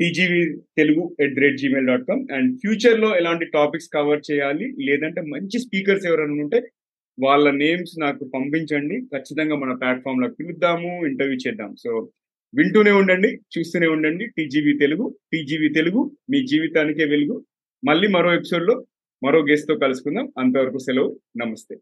TGV Telugu at the rate Gmail dot com and ఫ్యూచర్లో ఎలాంటి టాపిక్స్ కవర్ చేయాలి లేదంటే మంచి స్పీకర్స్ ఎవరైనా ఉంటే వాళ్ళ నేమ్స్ నాకు పంపించండి. ఖచ్చితంగా మన ప్లాట్ఫామ్లో పిలుద్దాము ఇంటర్వ్యూ చేద్దాం. సో వింటూనే ఉండండి చూస్తూనే ఉండండి. టీజీవీ తెలుగు టీజీవీ తెలుగు మీ జీవితానికే వెలుగు. మళ్ళీ మరో ఎపిసోడ్లో మరో గెస్ట్తో కలుసుకుందాం. అంతవరకు సెలవు. నమస్తే.